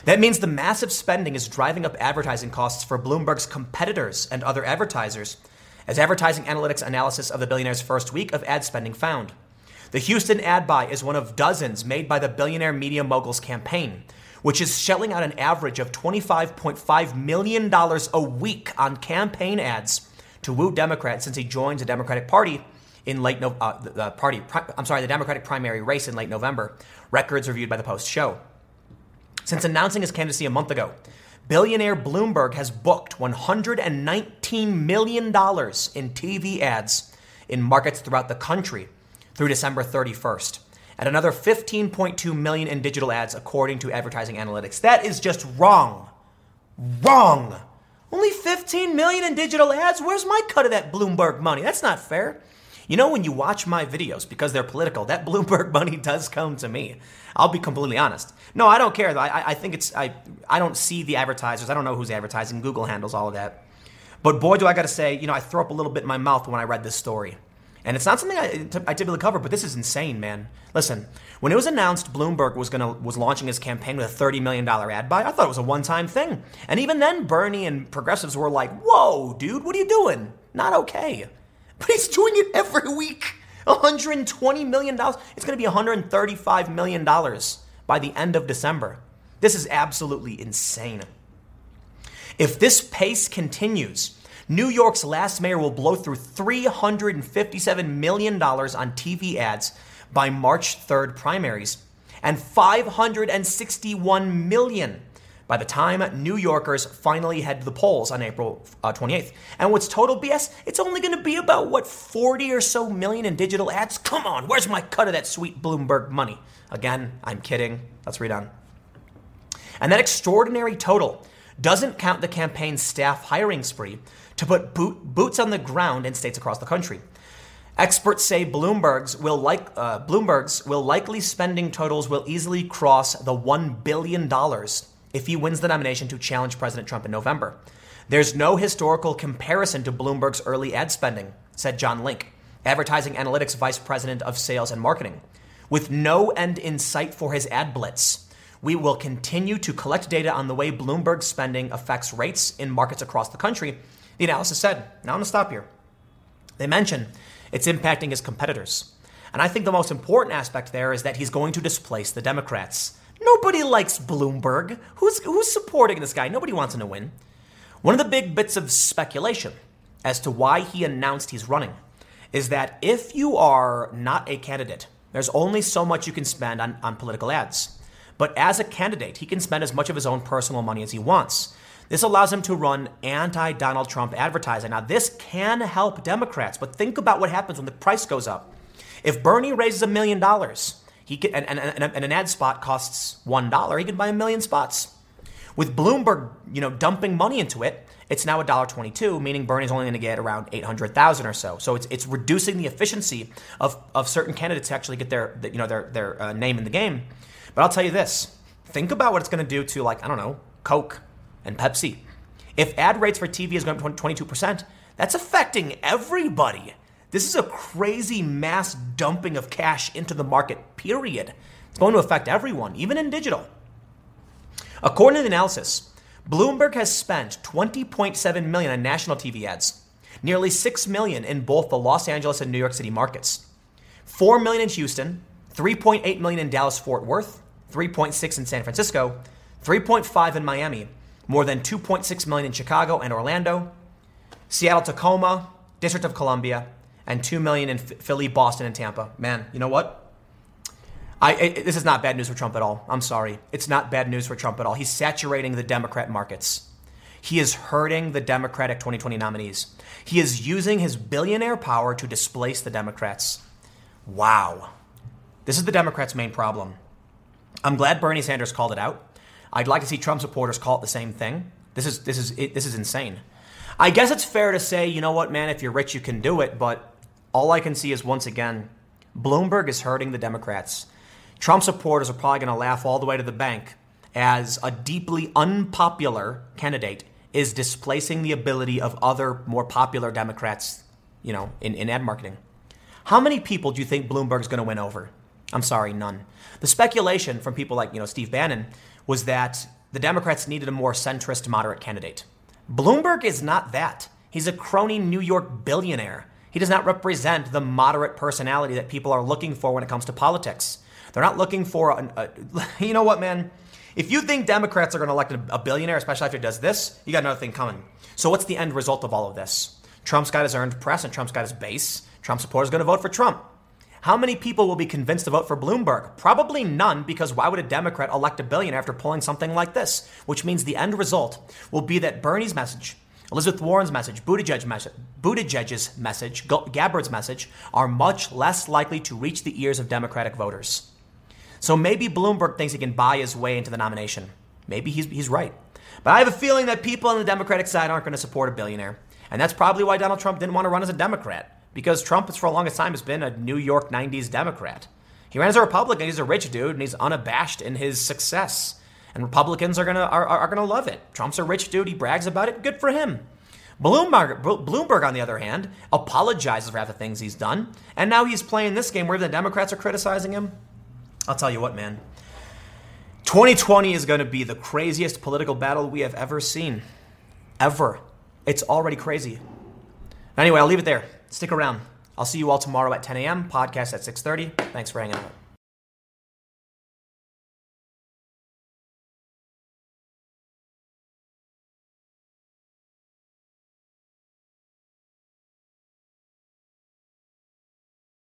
That means the massive spending is driving up advertising costs for Bloomberg's competitors and other advertisers, as advertising analytics analysis of the billionaire's first week of ad spending found. The Houston ad buy is one of dozens made by the billionaire media mogul's campaign, which is shelling out an average of $25.5 million a week on campaign ads to woo Democrats since he joined the Democratic Party in late no- uh, the, the party. I'm sorry, the Democratic primary race in late November. Records reviewed by the Post show. Since announcing his candidacy a month ago, billionaire Bloomberg has booked $119 million in TV ads in markets throughout the country through December 31st, and another 15.2 million in digital ads according to advertising analytics. That is just wrong. Wrong. Only 15 million in digital ads? Where's my cut of that Bloomberg money? That's not fair. You know, when you watch my videos, because they're political, that [laughs] Bloomberg money does come to me. I'll be completely honest. No, I don't care. I, I think it's, I, I don't see the advertisers. I don't know who's advertising. Google handles all of that. But boy, do I got to say, you know, I throw up a little bit in my mouth when I read this story. And it's not something I, I typically cover, but this is insane, man. Listen, when it was announced Bloomberg was gonna was launching his campaign with a thirty million dollar ad buy, I thought it was a one time thing. And even then, Bernie and progressives were like, "Whoa, dude, what are you doing? Not okay." [laughs] But he's doing it every week. $120 million. It's going to be $135 million by the end of December. This is absolutely insane. If this pace continues, New York's last mayor will blow through $357 million on TV ads by March 3rd primaries and 561 million by the time New Yorkers finally head to the polls on April uh, 28th. And what's total BS? It's only going to be about, what, 40 or so million in digital ads? Come on, where's my cut of that sweet Bloomberg money? Again, I'm kidding. Let's read on. And that extraordinary total doesn't count the campaign's staff hiring spree to put boot, boots on the ground in states across the country. Experts say Bloomberg's will like uh, Bloomberg's will likely spending totals will easily cross the one billion dollars if he wins the nomination to challenge President Trump in November. There's no historical comparison to Bloomberg's early ad spending, said John Link, advertising analytics vice president of sales and marketing. With no end in sight for his ad blitz, we will continue to collect data on the way Bloomberg's spending affects rates in markets across the country, the analysis said. Now I'm going to stop here. They mention it's impacting his competitors. And I think the most important aspect there is that he's going to displace the Democrats. Nobody likes Bloomberg. Who's, who's supporting this guy? Nobody wants him to win. One of the big bits of speculation as to why he announced he's running is that if you are not a candidate, there's only so much you can spend on, on political ads. But as a candidate, he can spend as much of his own personal money as he wants. This allows him to run anti Donald Trump advertising. Now, this can help Democrats, but think about what happens when the price goes up. If Bernie raises a million dollars, he can, and, and, and, an ad spot costs one dollar, he can buy a million spots. With Bloomberg, you know, dumping money into it, it's now $1.22, meaning Bernie's only going to get around 800,000 or so. So it's, it's reducing the efficiency of, of certain candidates to actually get their, you know, their, their uh, name in the game. But I'll tell you this, think about what it's going to do to like, I don't know, Coke and Pepsi. If ad rates for TV is going up 22%, that's affecting everybody. This is a crazy mass dumping of cash into the market, period. It's going to affect everyone, even in digital. According to the analysis, Bloomberg has spent 20.7 million on national TV ads, nearly 6 million in both the Los Angeles and New York City markets, 4 million in Houston, 3.8 million in Dallas Fort Worth, 3.6 in San Francisco, 3.5 in Miami, more than 2.6 million in Chicago and Orlando, Seattle, Tacoma, District of Columbia, and 2 million in Philly, Boston, and Tampa. Man, you know what? I, this is not bad news for Trump at all. I'm sorry. It's not bad news for Trump at all. He's saturating the Democrat markets. He is hurting the Democratic 2020 nominees. He is using his billionaire power to displace the Democrats. Wow. This is the Democrats' main problem. I'm glad Bernie Sanders called it out. I'd like to see Trump supporters call it the same thing. This is this is this is insane. I guess it's fair to say, you know what, man, if you're rich, you can do it. But all I can see is once again, Bloomberg is hurting the Democrats. Trump supporters are probably going to laugh all the way to the bank as a deeply unpopular candidate is displacing the ability of other more popular Democrats, you know, in, in ad marketing. How many people do you think Bloomberg's going to win over? I'm sorry, none. The speculation from people like, you know, Steve Bannon was that the Democrats needed a more centrist moderate candidate. Bloomberg is not that. He's a crony New York billionaire. He does not represent the moderate personality that people are looking for when it comes to politics. They're not looking for a, a [laughs] you know what, man? If you think Democrats are going to elect a billionaire, especially after he does this, you got another thing coming. So what's the end result of all of this? Trump's got his earned press and Trump's got his base. Trump supporters are going to vote for Trump. How many people will be convinced to vote for Bloomberg? Probably none, because why would a Democrat elect a billionaire after pulling something like this? Which means the end result will be that Bernie's message, Elizabeth Warren's message, Buttigieg's message, Buttigieg's message, Gabbard's message are much less likely to reach the ears of Democratic voters. So maybe Bloomberg thinks he can buy his way into the nomination. Maybe he's, he's right. But I have a feeling that people on the Democratic side aren't going to support a billionaire. And that's probably why Donald Trump didn't want to run as a Democrat, because Trump, for the longest time, has been a New York 90s Democrat. He ran as a Republican. He's a rich dude, and he's unabashed in his success. And Republicans are gonna are, are gonna love it. Trump's a rich dude. He brags about it. Good for him. Bloomberg, Bloomberg, on the other hand, apologizes for half the things he's done, and now he's playing this game where the Democrats are criticizing him. I'll tell you what, man. 2020 is going to be the craziest political battle we have ever seen. Ever. It's already crazy. Anyway, I'll leave it there. Stick around. I'll see you all tomorrow at 10 a.m. Podcast at 6:30. Thanks for hanging out.